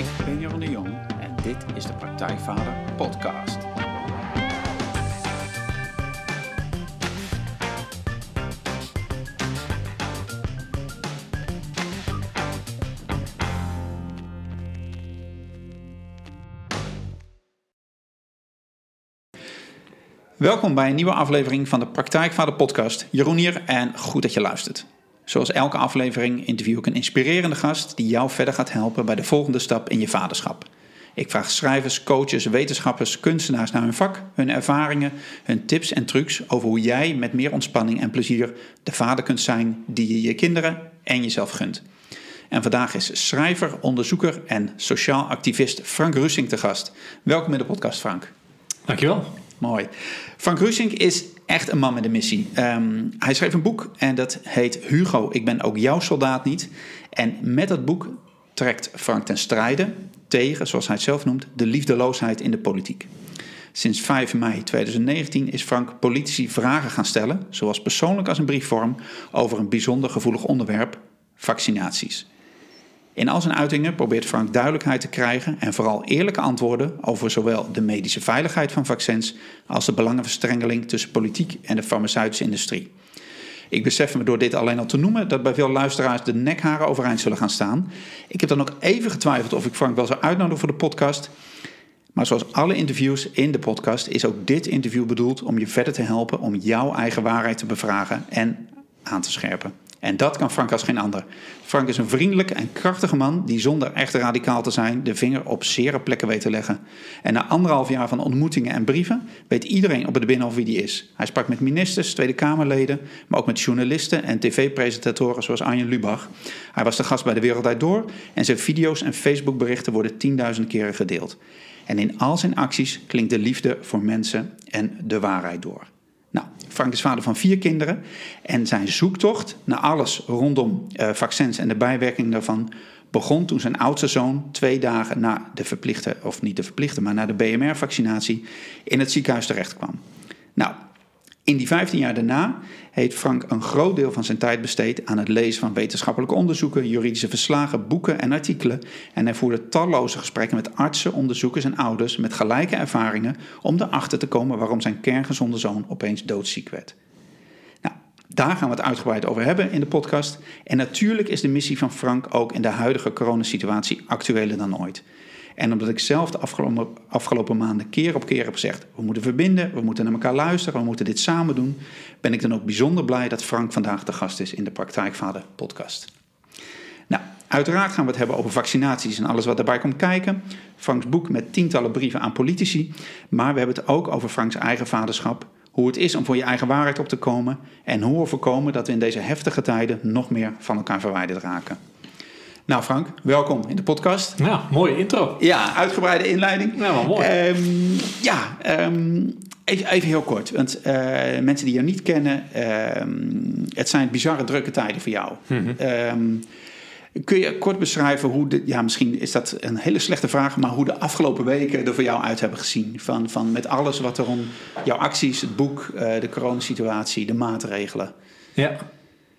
Ik ben Jeroen de Jong en dit is de Praktijkvader Podcast. Welkom bij een nieuwe aflevering van de Praktijkvader Podcast. Jeroen hier en goed dat je luistert. Zoals elke aflevering interview ik een inspirerende gast die jou verder gaat helpen bij de volgende stap in je vaderschap. Ik vraag schrijvers, coaches, wetenschappers, kunstenaars naar hun vak, hun ervaringen, hun tips en trucs over hoe jij met meer ontspanning en plezier de vader kunt zijn die je je kinderen en jezelf gunt. En vandaag is schrijver, onderzoeker en sociaal activist Frank Russing te gast. Welkom in de podcast, Frank. Dankjewel. Mooi. Frank Rusink is echt een man met een missie. Ehm, hij schreef een boek en dat heet Hugo, ik ben ook jouw soldaat niet. En met dat boek trekt Frank ten strijde tegen, zoals hij het zelf noemt, de liefdeloosheid in de politiek. Sinds 5 mei 2019 is Frank politici vragen gaan stellen, zoals persoonlijk als in briefvorm, over een bijzonder gevoelig onderwerp, vaccinaties. In al zijn uitingen probeert Frank duidelijkheid te krijgen en vooral eerlijke antwoorden over zowel de medische veiligheid van vaccins als de belangenverstrengeling tussen politiek en de farmaceutische industrie. Ik besef me door dit alleen al te noemen dat bij veel luisteraars de nekharen overeind zullen gaan staan. Ik heb dan ook even getwijfeld of ik Frank wel zou uitnodigen voor de podcast. Maar zoals alle interviews in de podcast is ook dit interview bedoeld om je verder te helpen om jouw eigen waarheid te bevragen en aan te scherpen. En dat kan Frank als geen ander. Frank is een vriendelijke en krachtige man die zonder echt radicaal te zijn de vinger op zere plekken weet te leggen. En na anderhalf jaar van ontmoetingen en brieven weet iedereen op het Binnenhof wie die is. Hij sprak met ministers, Tweede Kamerleden, maar ook met journalisten en tv-presentatoren zoals Arjen Lubach. Hij was de gast bij De Wereld Door en zijn video's en Facebookberichten worden tienduizend keren gedeeld. En in al zijn acties klinkt de liefde voor mensen en de waarheid door. Nou, Frank is vader van vier kinderen en zijn zoektocht naar alles rondom uh, vaccins en de bijwerking daarvan begon toen zijn oudste zoon twee dagen na de verplichte, of niet de verplichte, maar na de BMR-vaccinatie in het ziekenhuis terecht kwam. Nou, in die 15 jaar daarna heeft Frank een groot deel van zijn tijd besteed aan het lezen van wetenschappelijke onderzoeken, juridische verslagen, boeken en artikelen. En hij voerde talloze gesprekken met artsen, onderzoekers en ouders met gelijke ervaringen om erachter te komen waarom zijn kerngezonde zoon opeens doodziek werd. Nou, daar gaan we het uitgebreid over hebben in de podcast. En natuurlijk is de missie van Frank ook in de huidige coronasituatie actueler dan ooit. En omdat ik zelf de afgelopen, maanden keer op keer heb gezegd: we moeten verbinden, we moeten naar elkaar luisteren, we moeten dit samen doen, ben ik dan ook bijzonder blij dat Frank vandaag de gast is in de Praktijkvader podcast. Nou, uiteraard gaan we het hebben over vaccinaties en alles wat daarbij komt kijken. Franks boek met tientallen brieven aan politici. Maar we hebben het ook over Franks eigen vaderschap. Hoe het is om voor je eigen waarheid op te komen. En hoe we voorkomen dat we in deze heftige tijden nog meer van elkaar verwijderd raken. Nou Frank, welkom in de podcast. Ja, mooie intro. Ja, uitgebreide inleiding. Ja, wel mooi. Um, ja, um, even, even, heel kort. Want uh, mensen die je niet kennen, um, het zijn bizarre drukke tijden voor jou. Mm -hmm. kun je kort beschrijven hoe de, ja misschien is dat een hele slechte vraag, maar hoe de afgelopen weken er voor jou uit hebben gezien? Van, van met alles wat er om jouw acties, het boek, uh, de coronasituatie, de maatregelen. Ja.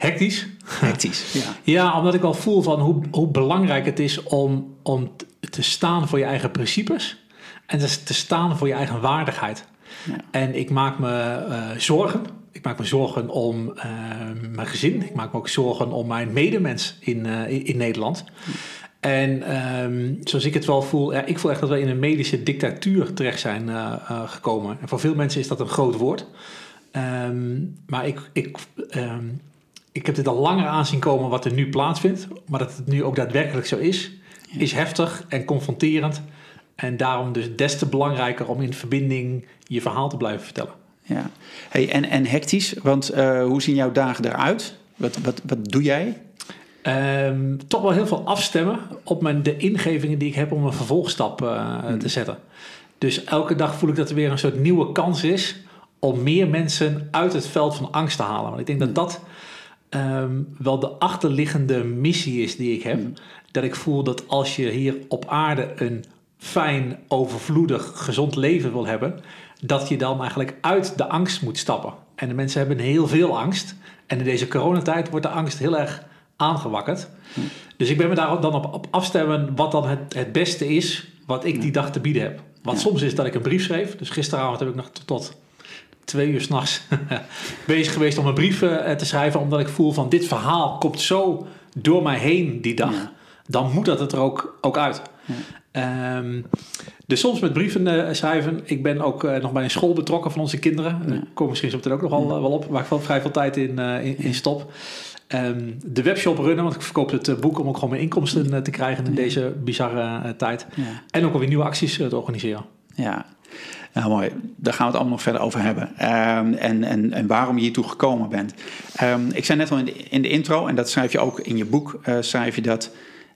Hectisch. Hectisch, ja. Ja, omdat ik al voel van hoe, hoe belangrijk het is om, om te staan voor je eigen principes. En te staan voor je eigen waardigheid. Ja. En ik maak me uh, zorgen. Ik maak me zorgen om uh, mijn gezin. Ik maak me ook zorgen om mijn medemens in, uh, in, Nederland. En um, zoals ik het wel voel, ja, ik voel echt dat we in een medische dictatuur terecht zijn gekomen. En voor veel mensen is dat een groot woord. Um, maar ik, ik um, ik heb dit al langer aanzien komen wat er nu plaatsvindt. Maar dat het nu ook daadwerkelijk zo is, is heftig en confronterend. En daarom dus des te belangrijker om in verbinding je verhaal te blijven vertellen. Ja, hey, en, en hectisch, want uh, hoe zien jouw dagen eruit? Wat, wat, wat doe jij? Um, toch wel heel veel afstemmen op mijn, de ingevingen die ik heb om een vervolgstap uh, hmm. te zetten. Dus elke dag voel ik dat er weer een soort nieuwe kans is om meer mensen uit het veld van angst te halen. Want ik denk dat dat um, wel de achterliggende missie is die ik heb. Mm. Dat ik voel dat als je hier op aarde een fijn, overvloedig, gezond leven wil hebben, dat je dan eigenlijk uit de angst moet stappen. En de mensen hebben heel veel angst. En in deze coronatijd wordt de angst heel erg aangewakkerd. Dus ik ben me daar dan op, op afstemmen wat dan het, het beste is wat ik die dag te bieden heb. Want soms is dat ik een brief schreef. Dus gisteravond heb ik nog tot twee uur s'nachts bezig geweest om een brief eh, te schrijven. Omdat ik voel van dit verhaal komt zo door mij heen die dag. Dan moet dat het er ook, ook uit. Ehm, dus soms met brieven uh, schrijven. Ik ben ook uh, nog bij een school betrokken van onze kinderen. Ja. Kom misschien zo meteen ook nog wel, wel op, waar ik wel vrij veel tijd in, in, in, stop. Um, de webshop runnen, want ik verkoop het boek om ook gewoon mijn inkomsten te krijgen in deze bizarre tijd. Ja. En ook alweer nieuwe acties te organiseren. Ja, nou, mooi. Daar gaan we het allemaal nog verder over hebben. Um, en, en, en waarom je hiertoe gekomen bent. Um, ik zei net al in de, in de, intro, en dat schrijf je ook in je boek, uh, schrijf je dat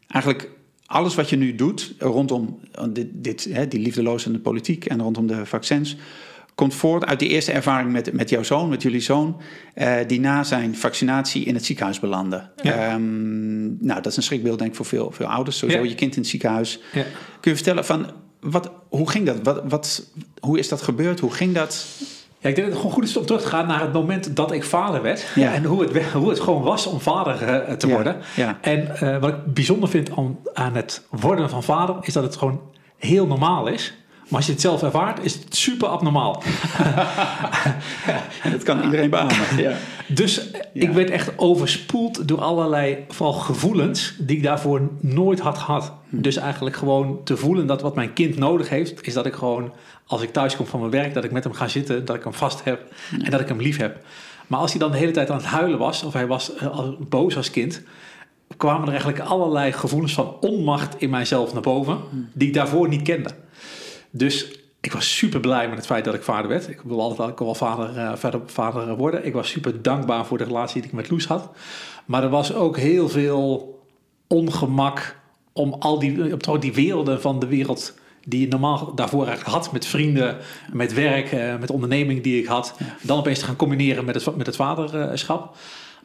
eigenlijk alles wat je nu doet rondom dit, dit, hè, die liefdeloze politiek en rondom de vaccins, komt voort uit die eerste ervaring met, met jouw zoon, met jullie zoon, uh, die na zijn vaccinatie in het ziekenhuis belandde. Ja. Um, nou, dat is een schrikbeeld denk ik voor veel, veel ouders, sowieso ja. je kind in het ziekenhuis. Ja. Kun je vertellen van, wat, hoe ging dat? Wat, wat, hoe is dat gebeurd? Hoe ging dat? Ja, ik denk dat het gewoon goed is om terug te gaan naar het moment dat ik vader werd. Ja. En hoe het, hoe het gewoon was om vader uh, te worden. Ja. En uh, wat ik bijzonder vind aan, aan het worden van vader, is dat het gewoon heel normaal is. Maar als je het zelf ervaart, is het super abnormaal. dat kan iedereen beamen. Ja. Dus ik werd echt overspoeld door allerlei vooral gevoelens die ik daarvoor nooit had gehad. Hm. Dus eigenlijk gewoon te voelen dat wat mijn kind nodig heeft, is dat ik gewoon als ik thuis kom van mijn werk, dat ik met hem ga zitten, dat ik hem vast heb en dat ik hem lief heb. Maar als hij dan de hele tijd aan het huilen was, of hij was uh, boos als kind, kwamen er eigenlijk allerlei gevoelens van onmacht in mijzelf naar boven, die ik daarvoor niet kende. Dus ik was super blij met het feit dat ik vader werd. Ik wil altijd ik wel vader, uh, verder vader worden. Ik was super dankbaar voor de relatie die ik met Loes had. Maar er was ook heel veel ongemak om al die, op die werelden van de wereld die je normaal daarvoor eigenlijk had met vrienden, met werk, uh, met onderneming die ik had, dan opeens te gaan combineren met het, met het vaderschap.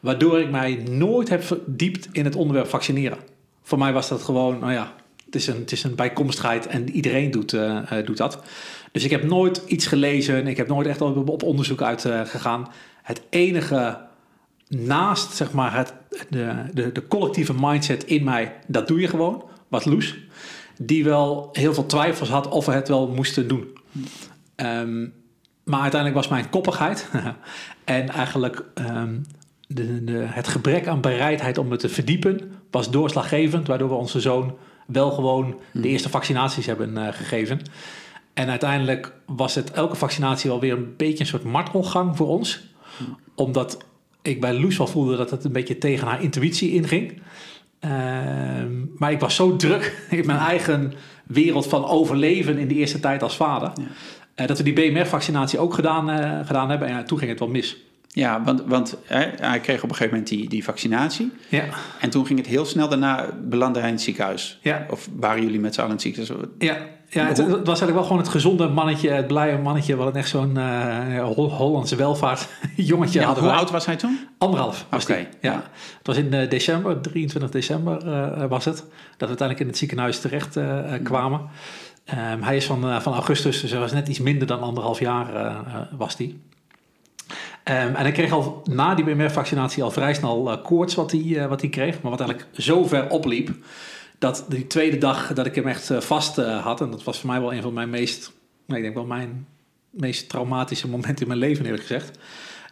Waardoor ik mij nooit heb verdiept in het onderwerp vaccineren. Voor mij was dat gewoon, nou ja, het is een, is een bijkomstigheid en iedereen doet, uh, doet dat. Dus ik heb nooit iets gelezen, ik heb nooit echt op, op onderzoek uitgegaan. het enige naast zeg maar, het, de, de, de collectieve mindset in mij, dat doe je gewoon, wat Loes die wel heel veel twijfels had of we het wel moesten doen. Um, maar uiteindelijk was mijn koppigheid en eigenlijk um, de, de, het gebrek aan bereidheid om het te verdiepen was doorslaggevend, waardoor we onze zoon wel gewoon de eerste vaccinaties hebben uh, gegeven. En uiteindelijk was het elke vaccinatie wel weer een beetje een soort martelgang voor ons. Omdat ik bij Loes wel voelde dat het een beetje tegen haar intuïtie inging. Uh, maar ik was zo druk in mijn eigen wereld van overleven in de eerste tijd als vader. Ja. Uh, dat we die BMR-vaccinatie ook gedaan, uh, gedaan hebben. En toen ging het wel mis. Ja, want, want hij kreeg op een gegeven moment die, die vaccinatie. Ja. En toen ging het heel snel daarna, belandde hij in het ziekenhuis. Ja. Of waren jullie met z'n allen in het ziekenhuis? Ja, ja het, het, was eigenlijk wel gewoon het gezonde mannetje, het blije mannetje, wat echt zo'n uh, Hollandse welvaart jongetje ja, Hoe oud was hij toen? Anderhalf was okay. ja. Het was in uh, december, 23 december uh, was het, dat we uiteindelijk in het ziekenhuis terecht kwamen. Um, hij is van, van augustus, dus hij was net iets minder dan anderhalf jaar was hij. Um, en hij kreeg al na die BMR-vaccinatie al vrij snel koorts wat hij, wat hij kreeg, maar wat eigenlijk zo ver opliep dat die tweede dag dat ik hem echt vast uh, had, en dat was voor mij wel een van mijn meest, nee, ik denk wel mijn meest traumatische momenten in mijn leven, eerlijk gezegd.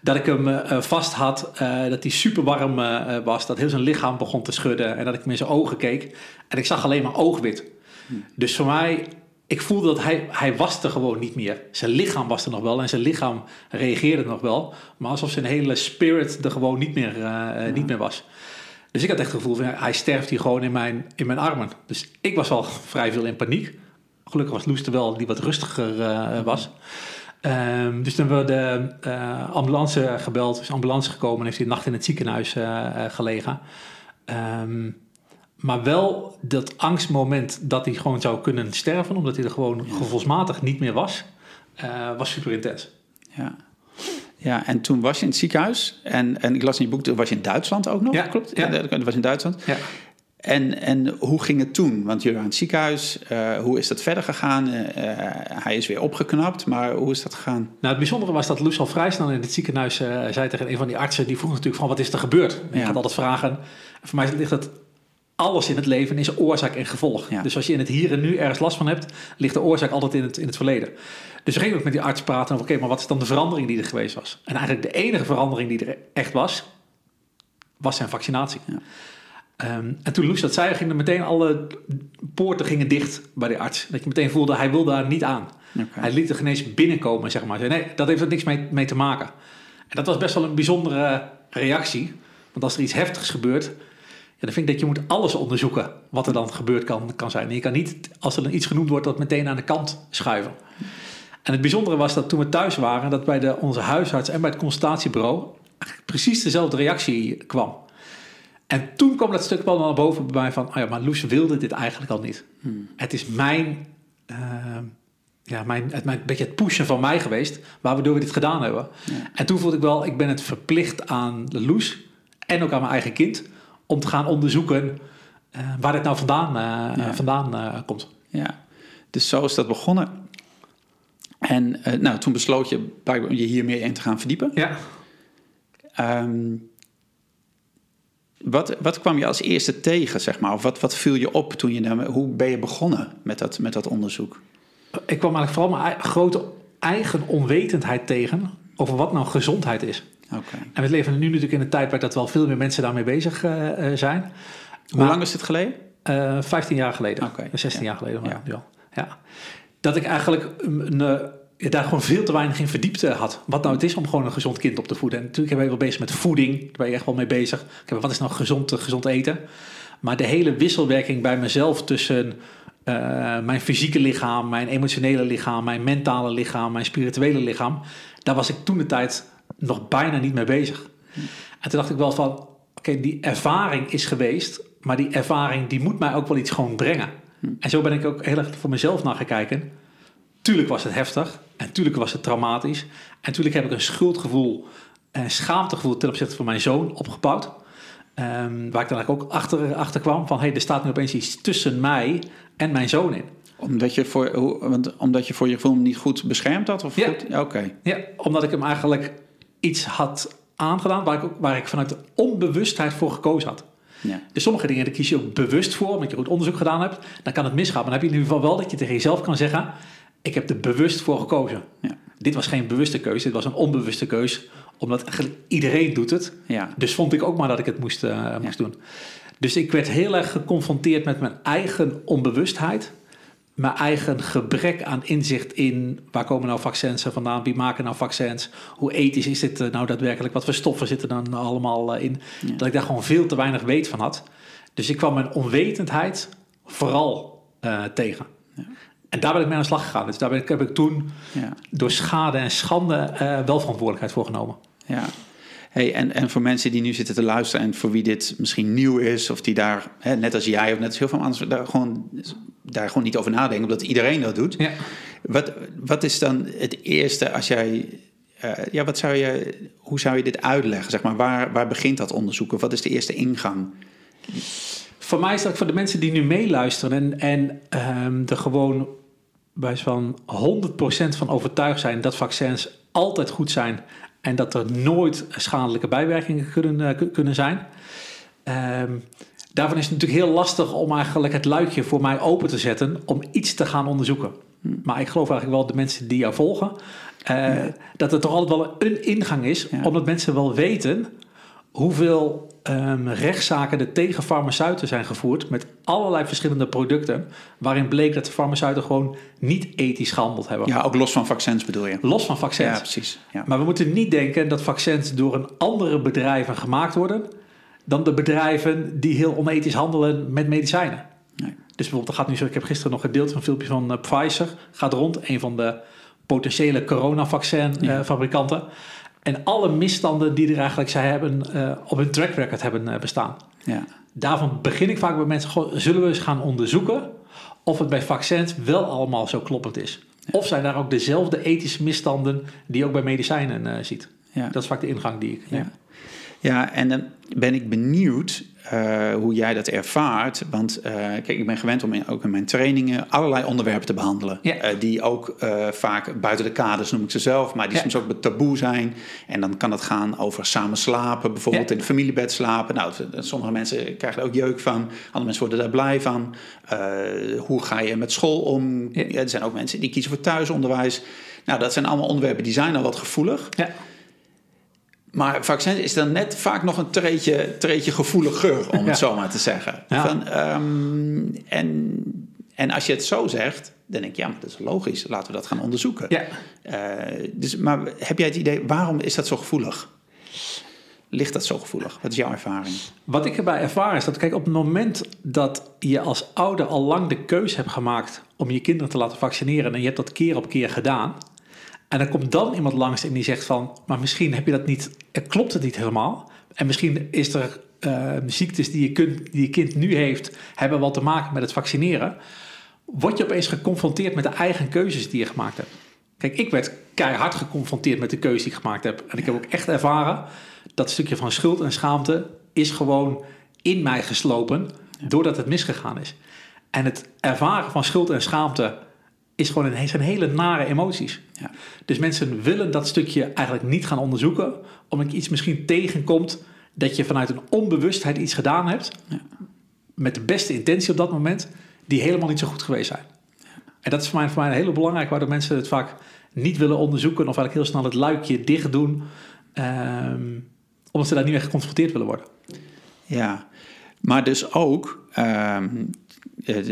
Dat ik hem uh, vast had, uh, dat hij super warm was, dat heel zijn lichaam begon te schudden en dat ik hem in zijn ogen keek en ik zag alleen maar oogwit. Hmm. Dus voor mij, ik voelde dat hij, hij was er gewoon niet meer. Zijn lichaam was er nog wel en zijn lichaam reageerde nog wel, maar alsof zijn hele spirit er gewoon niet meer, ja. niet meer was. Dus ik had echt het gevoel van hij sterft hier gewoon in mijn, in mijn armen. Dus ik was al vrij veel in paniek. Gelukkig was Loes er wel die wat rustiger uh, was. Um, dus toen hebben we de uh, ambulance gebeld. Is de ambulance gekomen en heeft hij de nacht in het ziekenhuis gelegen. Um, maar wel dat angstmoment dat hij gewoon zou kunnen sterven, omdat hij er gewoon gevoelsmatig niet meer was, was super intens. Ja. Ja, en toen was je in het ziekenhuis. En, en ik las in je boek, toen was je in Duitsland ook nog, ja, klopt? Ja, dat was in Duitsland. Ja. En, en hoe ging het toen? Want jullie waren in het ziekenhuis. Uh, hoe is dat verder gegaan? Uh, hij is weer opgeknapt, maar hoe is dat gegaan? Nou, het bijzondere was dat Loes al vrij snel in het ziekenhuis zei tegen een van die artsen... die vroeg natuurlijk van, wat is er gebeurd? Ja. Je gaat altijd vragen. Voor mij ligt het alles in het leven is oorzaak en gevolg. Ja. Dus als je in het hier en nu ergens last van hebt, ligt de oorzaak altijd in het, in het verleden. Dus gingen ook met die arts praten over, oké, maar wat is dan de verandering die er geweest was? En eigenlijk de enige verandering die er echt was, was zijn vaccinatie. Ja. Um, en toen Loes dat zei, gingen meteen alle poorten gingen dicht bij de arts. Dat je meteen voelde, hij wil daar niet aan. Hij liet er geen binnenkomen, zeg maar. Zei, nee, dat heeft er niks mee, mee te maken. En dat was best wel een bijzondere reactie. Want als er iets heftigs gebeurt, ja, dan vind ik dat je moet alles onderzoeken wat er dan gebeurd kan, kan zijn. En je kan niet, als er dan iets genoemd wordt, dat meteen aan de kant schuiven. En het bijzondere was dat toen we thuis waren, dat bij de, onze huisarts en bij het consultatiebureau precies dezelfde reactie kwam. En toen kwam dat stuk wel naar boven bij mij van, oh ja, maar Loes wilde dit eigenlijk al niet. Hmm. Het is mijn, uh, ja, mijn, het, mijn, beetje het pushen van mij geweest, waardoor we dit gedaan hebben. En toen voelde ik wel, ik ben het verplicht aan Loes en ook aan mijn eigen kind, om te gaan onderzoeken uh, waar dit nou vandaan, uh, vandaan komt. Ja, dus zo is dat begonnen. En nou, toen besloot je je hier meer in te gaan verdiepen. Ja. Um, wat, wat kwam je als eerste tegen, zeg maar? Of wat, wat viel je op toen je... Hoe ben je begonnen met dat, met dat onderzoek? Ik kwam eigenlijk vooral mijn grote eigen onwetendheid tegen... over wat nou gezondheid is. Okay. En we leven nu natuurlijk in een tijdperk... dat wel veel meer mensen daarmee bezig uh, zijn. Hoe lang is dit geleden? Uh, eh, 15 jaar geleden. Okay. 16 jaar geleden. Maar, ja. ja. Dat ik eigenlijk een, daar gewoon veel te weinig in verdiept had. Wat nou het is om gewoon een gezond kind op te voeden. En natuurlijk ben je wel bezig met voeding. Daar ben je echt wel mee bezig. Wat is nou gezond, gezond eten? Maar de hele wisselwerking bij mezelf tussen uh, mijn fysieke lichaam, mijn emotionele lichaam, mijn mentale lichaam, mijn spirituele lichaam. Daar was ik toen de tijd nog bijna niet mee bezig. En toen dacht ik wel van, oké, die ervaring is geweest. Maar die ervaring die moet mij ook wel iets gewoon brengen. En zo ben ik ook heel erg voor mezelf naar gaan kijken. Tuurlijk was het heftig. En tuurlijk was het traumatisch. En tuurlijk heb ik een schuldgevoel en schaamtegevoel ten opzichte van mijn zoon opgebouwd. Um, waar ik dan eigenlijk ook achter, achter kwam van... hé, hey, er staat nu opeens iets tussen mij en mijn zoon in. Omdat je voor, want, omdat je voor je gevoel niet goed beschermd had? Of ja. Oké. Ja, omdat ik hem eigenlijk iets had aangedaan... waar ik, waar ik vanuit de onbewustheid voor gekozen had. Ja. Dus sommige dingen daar kies je ook bewust voor... omdat je goed onderzoek gedaan hebt. Dan kan het misgaan. Maar dan heb je in ieder geval wel dat je tegen jezelf kan zeggen ik heb er bewust voor gekozen. Ja. Dit was geen bewuste keuze, dit was een onbewuste keuze. Omdat eigenlijk iedereen doet het. Ja. Dus vond ik ook maar dat ik het moest, uh, moest doen. Dus ik werd heel erg geconfronteerd met mijn eigen onbewustheid. Mijn eigen gebrek aan inzicht in waar komen nou vaccins vandaan, wie maken nou vaccins, hoe ethisch is dit eh, nou daadwerkelijk, wat voor stoffen zitten dan allemaal eh, in. Dat ik daar gewoon veel te weinig weet van had. Dus ik kwam mijn onwetendheid vooral uh, tegen. Ja. En daar ben ik mee aan de slag gegaan. Dus daar ben ik, heb ik toen ja. door schade en schande uh, wel verantwoordelijkheid voor genomen. Ja. Hey, en, en voor mensen die nu zitten te luisteren en voor wie dit misschien nieuw is, of die daar, hè, net als jij of net als heel veel anderen, daar gewoon, daar gewoon niet over nadenken, omdat iedereen dat doet. Ja. Wat, wat is dan het eerste als jij, uh, ja, wat zou je, hoe zou je dit uitleggen? Zeg maar, waar, waar begint dat onderzoek? Wat is de eerste ingang? Voor mij is dat voor de mensen die nu meeluisteren en, en um, er gewoon bij van 100% van overtuigd zijn dat vaccins altijd goed zijn en dat er nooit schadelijke bijwerkingen kunnen, uh, kunnen zijn. Um, daarvan is het natuurlijk heel lastig om eigenlijk het luikje voor mij open te zetten om iets te gaan onderzoeken. Maar ik geloof eigenlijk wel de mensen die jou volgen, uh, dat het toch altijd wel een ingang is, omdat mensen wel weten hoeveel um, rechtszaken er tegen farmaceuten zijn gevoerd met allerlei verschillende producten, waarin bleek dat de farmaceuten gewoon niet ethisch gehandeld hebben. Ja, ook los van vaccins bedoel je? Los van vaccins. Ja, precies. Ja. Maar we moeten niet denken dat vaccins door een andere bedrijven gemaakt worden dan de bedrijven die heel onethisch handelen met medicijnen. Nee. Dus bijvoorbeeld, gaat nu zo, ik heb gisteren nog gedeeld een filmpje van uh, Pfizer, gaat rond, een van de potentiële coronavaccin-fabrikanten. Uh, en alle misstanden die er eigenlijk zij hebben uh, op hun track record hebben uh, bestaan. Ja. Daarvan begin ik vaak bij mensen, goh, zullen we eens gaan onderzoeken of het bij vaccins wel allemaal zo kloppend is. Of zijn daar ook dezelfde ethische misstanden die je ook bij medicijnen uh, ziet. Ja. Dat is vaak de ingang die ik neem. Ja, en dan ben ik benieuwd uh, hoe jij dat ervaart. Want uh, kijk, ik ben gewend om in, ook in mijn trainingen allerlei onderwerpen te behandelen. Ja. Uh, die ook vaak buiten de kaders noem ik ze zelf, maar die ja. soms ook taboe zijn. En dan kan het gaan over samen slapen, bijvoorbeeld ja. in het familiebed slapen. Nou, sommige mensen krijgen er ook jeuk van, andere mensen worden daar blij van. hoe ga je met school om? er zijn ook mensen die kiezen voor thuisonderwijs. Nou, dat zijn allemaal onderwerpen die zijn al wat gevoelig. Ja. Maar vaccins is dan net vaak nog een treetje, treetje gevoeliger, om het zo maar te zeggen. Van, um, en, en als je het zo zegt, dan denk ik, ja, maar dat is logisch. Laten we dat gaan onderzoeken. Ja. Uh, dus, maar heb jij het idee, waarom is dat zo gevoelig? Ligt dat zo gevoelig? Wat is jouw ervaring? Wat ik erbij ervaar is dat, kijk, op het moment dat je als ouder al lang de keuze hebt gemaakt om je kinderen te laten vaccineren en je hebt dat keer op keer gedaan, en dan komt dan iemand langs en die zegt van, maar misschien heb je dat niet, klopt het niet helemaal. En misschien is er uh, ziektes die je, kunt, die je kind nu heeft, hebben wel te maken met het vaccineren. Word je opeens geconfronteerd met de eigen keuzes die je gemaakt hebt. Kijk, ik werd keihard geconfronteerd met de keuze die ik gemaakt heb. En ik heb ook echt ervaren dat stukje van schuld en schaamte is gewoon in mij geslopen doordat het misgegaan is. En het ervaren van schuld en schaamte is gewoon een, zijn hele nare emoties. Ja. Dus mensen willen dat stukje eigenlijk niet gaan onderzoeken, omdat je iets misschien tegenkomt dat je vanuit een onbewustheid iets gedaan hebt, ja. met de beste intentie op dat moment, die helemaal niet zo goed geweest zijn. Ja. En dat is voor mij, voor mij heel belangrijk, waardoor mensen het vaak niet willen onderzoeken of eigenlijk heel snel het luikje dicht doen, um, omdat ze daar niet meer geconfronteerd willen worden. Ja, maar dus ook um, eh,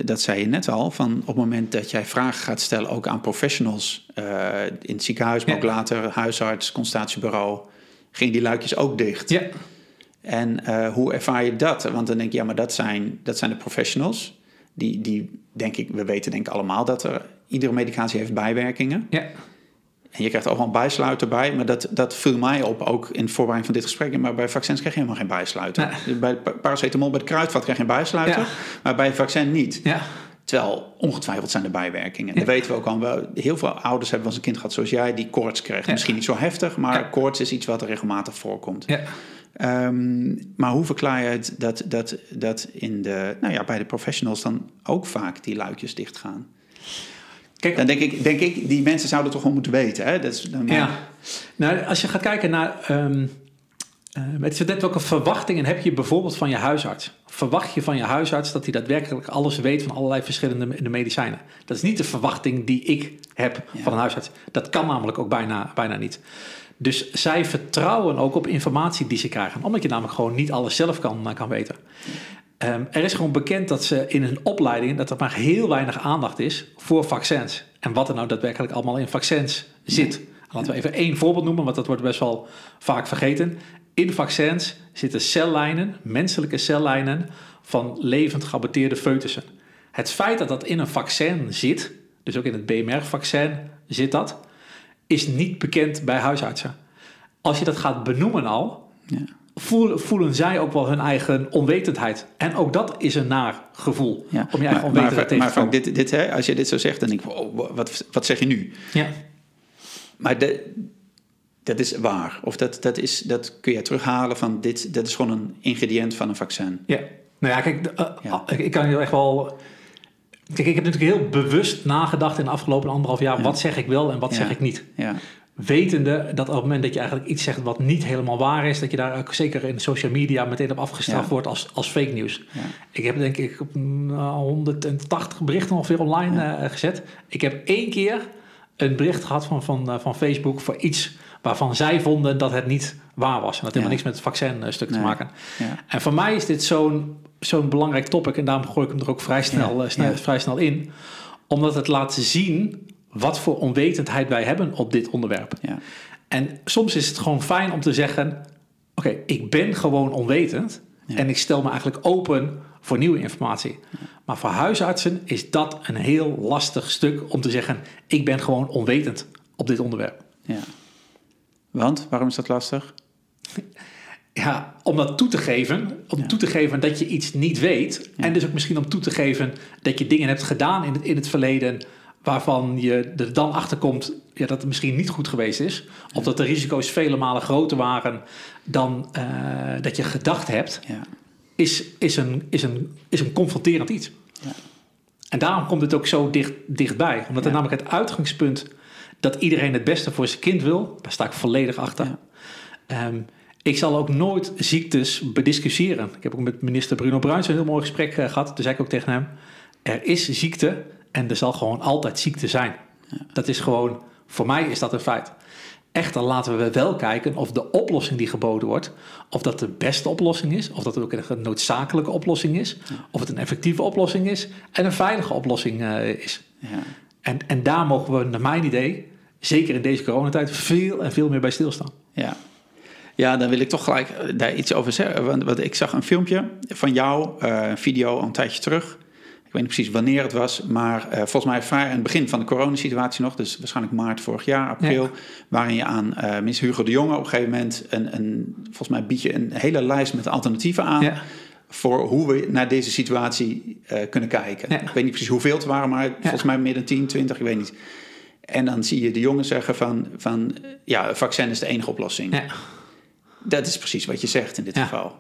dat zei je net al, van op het moment dat jij vragen gaat stellen, ook aan professionals uh, in het ziekenhuis, maar ook later huisarts, consultatiebureau, gingen die luikjes ook dicht. Ja. En uh, hoe ervaar je dat? Want dan denk je, ja, maar dat zijn, dat zijn de professionals. Die, die denk ik, we weten denk ik allemaal dat er iedere medicatie heeft bijwerkingen. Ja. En je krijgt overal een bijsluiter bij, maar dat, dat viel mij op ook in de voorbereiding van dit gesprek. Maar bij vaccins krijg je helemaal geen bijsluiter. Bij paracetamol, bij de kruidvat krijg je een bijsluiter, maar bij het vaccin niet. Ja. Terwijl ongetwijfeld zijn er bijwerkingen. Ja. Dat weten we ook al. Heel veel ouders hebben eens een kind gehad zoals jij die koorts krijgt. Misschien niet zo heftig, maar koorts is iets wat er regelmatig voorkomt. Um, maar hoe verklaar je het dat, dat, dat in de, nou ja, bij de professionals dan ook vaak die luikjes dichtgaan? Kijk, dan denk ik, denk ik, die mensen zouden toch gewoon moeten weten. Hè? Dat is dan ja. Nou, als je gaat kijken naar. Um, uh, het is net welke verwachtingen heb je bijvoorbeeld van je huisarts? Verwacht je van je huisarts dat hij daadwerkelijk alles weet van allerlei verschillende medicijnen? Dat is niet de verwachting die ik heb van een huisarts. Dat kan namelijk ook bijna, bijna niet. Dus zij vertrouwen ook op informatie die ze krijgen, omdat je namelijk gewoon niet alles zelf kan, kan weten. Ehm, er is gewoon bekend dat ze in hun opleiding dat er maar heel weinig aandacht is voor vaccins. En wat er nou daadwerkelijk allemaal in vaccins zit. Laten we even één voorbeeld noemen, want dat wordt best wel vaak vergeten. In vaccins zitten cellijnen, menselijke cellijnen van levend geaborteerde foetussen. Het feit dat dat in een vaccin zit, dus ook in het BMR-vaccin zit dat, is niet bekend bij huisartsen. Als je dat gaat benoemen al, ja voelen, voelen zij ook wel hun eigen onwetendheid. En ook dat is een naar gevoel. Ja. Om je eigen maar, onwetendheid maar, maar, maar dit, dit, hè, als je dit zo zegt, dan denk ik, oh, wat, wat zeg je nu? Ja. Maar de, dat is waar. Of dat, dat, is, dat kun je terughalen van dit, dat is gewoon een ingrediënt van een vaccin. Ja, nou ja, kijk, uh, ja. ik kan je echt wel... Kijk, ik heb natuurlijk heel bewust nagedacht in de afgelopen anderhalf jaar... wat zeg ik wel en wat zeg ik niet. Ja. Wetende dat op het moment dat je eigenlijk iets zegt wat niet helemaal waar is, dat je daar ook zeker in social media meteen op afgestraft wordt als, als fake nieuws. Ja. Ik heb denk ik 180 berichten ongeveer online uh, gezet. Ik heb één keer een bericht gehad van, van, uh, van Facebook voor iets waarvan zij vonden dat het niet waar was. En dat helemaal niks met het vaccinstuk te maken. En voor mij is dit zo'n zo'n belangrijk topic en daarom gooi ik hem er ook vrij snel, uh, snel vrij snel in. Omdat het laat zien wat voor onwetendheid wij hebben op dit onderwerp. Ja. En soms is het gewoon fijn om te zeggen: Oké, ik ben gewoon onwetend en ik stel me eigenlijk open voor nieuwe informatie. Maar voor huisartsen is dat een heel lastig stuk om te zeggen: Ik ben gewoon onwetend op dit onderwerp. Ja. Want waarom is dat lastig? Ja, om dat toe te geven. Om toe te geven dat je iets niet weet. En dus ook misschien om toe te geven dat je dingen hebt gedaan in het, in het verleden waarvan je er dan achter komt ja, dat het misschien niet goed geweest is. Of dat de risico's vele malen groter waren dan uh, dat je gedacht hebt, ja. is, is, een, is, een, is een confronterend iets. Ja. En daarom komt het ook zo dicht, dichtbij. Omdat er namelijk het uitgangspunt dat iedereen het beste voor zijn kind wil, daar sta ik volledig achter. Um, ik zal ook nooit ziektes bediscussiëren. Ik heb ook met minister Bruno Bruins een heel mooi gesprek uh, gehad. Toen zei ik ook tegen hem: er is ziekte en er zal gewoon altijd ziekte zijn. Ja. Dat is gewoon, voor mij is dat een feit. Echter laten we wel kijken of de oplossing die geboden wordt, of dat de beste oplossing is, of dat het ook een noodzakelijke oplossing is, of het een effectieve oplossing is en een veilige oplossing uh, is. Ja. En, en daar mogen we, naar mijn idee, zeker in deze coronatijd, veel en veel meer bij stilstaan. Ja, ja, dan wil ik toch gelijk daar iets over zeggen. Want, ik zag een filmpje van jou, uh, video een tijdje terug. Ik weet niet precies wanneer het was, maar uh, volgens mij vrij aan het begin van de coronasituatie nog, dus waarschijnlijk maart vorig jaar, april, waarin je aan uh, minister Hugo de Jonge op een gegeven moment een, een, volgens mij bied je een hele lijst met alternatieven aan. Ja. Voor hoe we naar deze situatie uh, kunnen kijken. Ik weet niet precies hoeveel het waren, maar volgens mij meer dan 10, 20, ik weet niet. En dan zie je de jongen zeggen van, van ja, vaccin is de enige oplossing. Dat is precies wat je zegt in dit geval.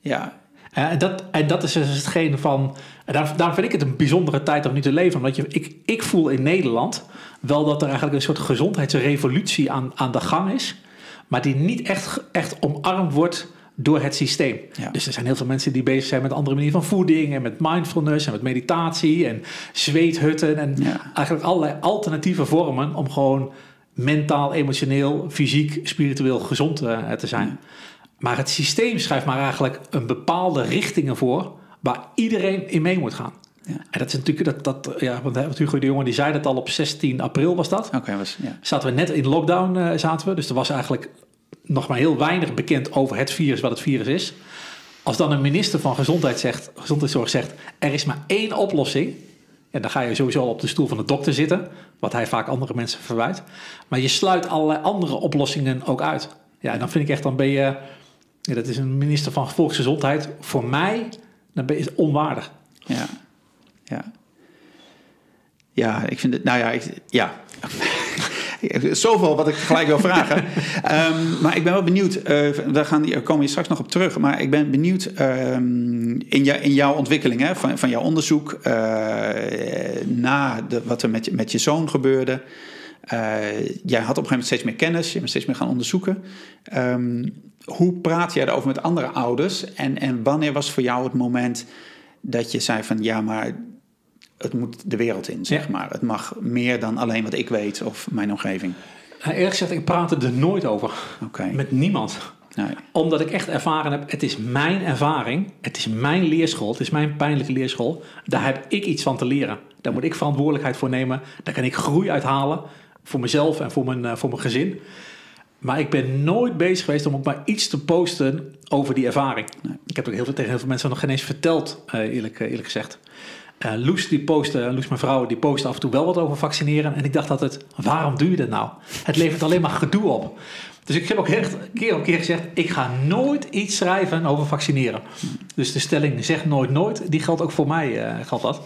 Ja, en, dat, en dat is dus hetgene van. Daar, daarom vind ik het een bijzondere tijd om nu te leven. Omdat je, ik, ik voel in Nederland wel dat er eigenlijk een soort gezondheidsrevolutie aan, aan de gang is. Maar die niet echt, echt omarmd wordt door het systeem. Dus er zijn heel veel mensen die bezig zijn met andere manieren van voeding en met mindfulness en met meditatie en zweethutten en eigenlijk allerlei alternatieve vormen om gewoon mentaal, emotioneel, fysiek, spiritueel gezond uh, te zijn. Maar het systeem schrijft maar eigenlijk een bepaalde richtingen voor waar iedereen in mee moet gaan. Ja. En dat is natuurlijk dat, dat ja, want Hugo de Jonge die zei dat al op 16 april was dat. Oké, was ja. Zaten we net in lockdown uh, zaten we, dus er was eigenlijk nog maar heel weinig bekend over het virus, wat het virus is. Als dan een minister van gezondheid zegt, gezondheidszorg zegt, er is maar één oplossing, en dan ga je sowieso al op de stoel van de dokter zitten, wat hij vaak andere mensen verwijt. Maar je sluit allerlei andere oplossingen ook uit. Ja, en dan vind ik echt, dan ben je, ja, dat is een minister van Volksgezondheid. Voor mij, dan ben je onwaardig. Ja, ja. Ja, ik vind het, nou ja, ik, ja. Zoveel wat ik gelijk wil vragen. um, maar ik ben wel benieuwd, uh, daar, gaan, komen we straks nog op terug. Maar ik ben benieuwd um, in, jou, in jouw ontwikkeling, hè, van, van jouw onderzoek, uh, na de, wat er met, met je zoon gebeurde. Uh, jij had op een gegeven moment steeds meer kennis, je bent steeds meer gaan onderzoeken. Um, hoe praat jij erover met andere ouders? En, en wanneer was voor jou het moment dat je zei van ja, maar het moet de wereld in, zeg maar. Het mag meer dan alleen wat ik weet of mijn omgeving. Nou, eerlijk gezegd, ik praat er nooit over. Okay. Met niemand. Nee. Omdat ik echt ervaren heb, het is mijn ervaring, het is mijn leerschool, het is mijn pijnlijke leerschool. Daar heb ik iets van te leren. Daar moet ik verantwoordelijkheid voor nemen. Daar kan ik groei uithalen voor mezelf en voor mijn, uh, voor mijn gezin. Maar ik ben nooit bezig geweest om ook maar iets te posten over die ervaring. Nee. Ik heb ook heel veel, tegen heel veel mensen nog geen eens verteld, uh, eerlijk, uh, eerlijk gezegd. Uh, Loes, die postte, Loes mijn vrouw, die postte af en toe wel wat over vaccineren. En ik dacht altijd, waarom doe je dat nou? Het levert alleen maar gedoe op. Dus ik heb ook echt keer op keer gezegd, ik ga nooit iets schrijven over vaccineren. Dus de stelling zeg nooit nooit, die geldt ook voor mij, uh, geldt dat.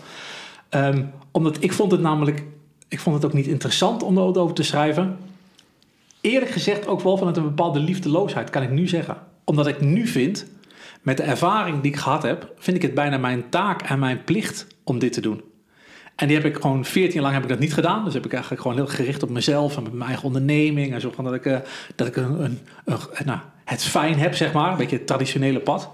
Um, omdat ik vond het namelijk, ik vond het ook niet interessant om erover te schrijven. Eerlijk gezegd ook wel vanuit een bepaalde liefdeloosheid, kan ik nu zeggen. Omdat ik nu vind, met de ervaring die ik gehad heb, vind ik het bijna mijn taak en mijn plicht om dit te doen. En die heb ik gewoon 14 jaar lang heb ik dat niet gedaan. Dus heb ik eigenlijk gewoon heel gericht op mezelf en mijn eigen onderneming. En zo van dat ik, uh, dat ik een, een, een, nou, het fijn heb, zeg maar. Een beetje het traditionele pad.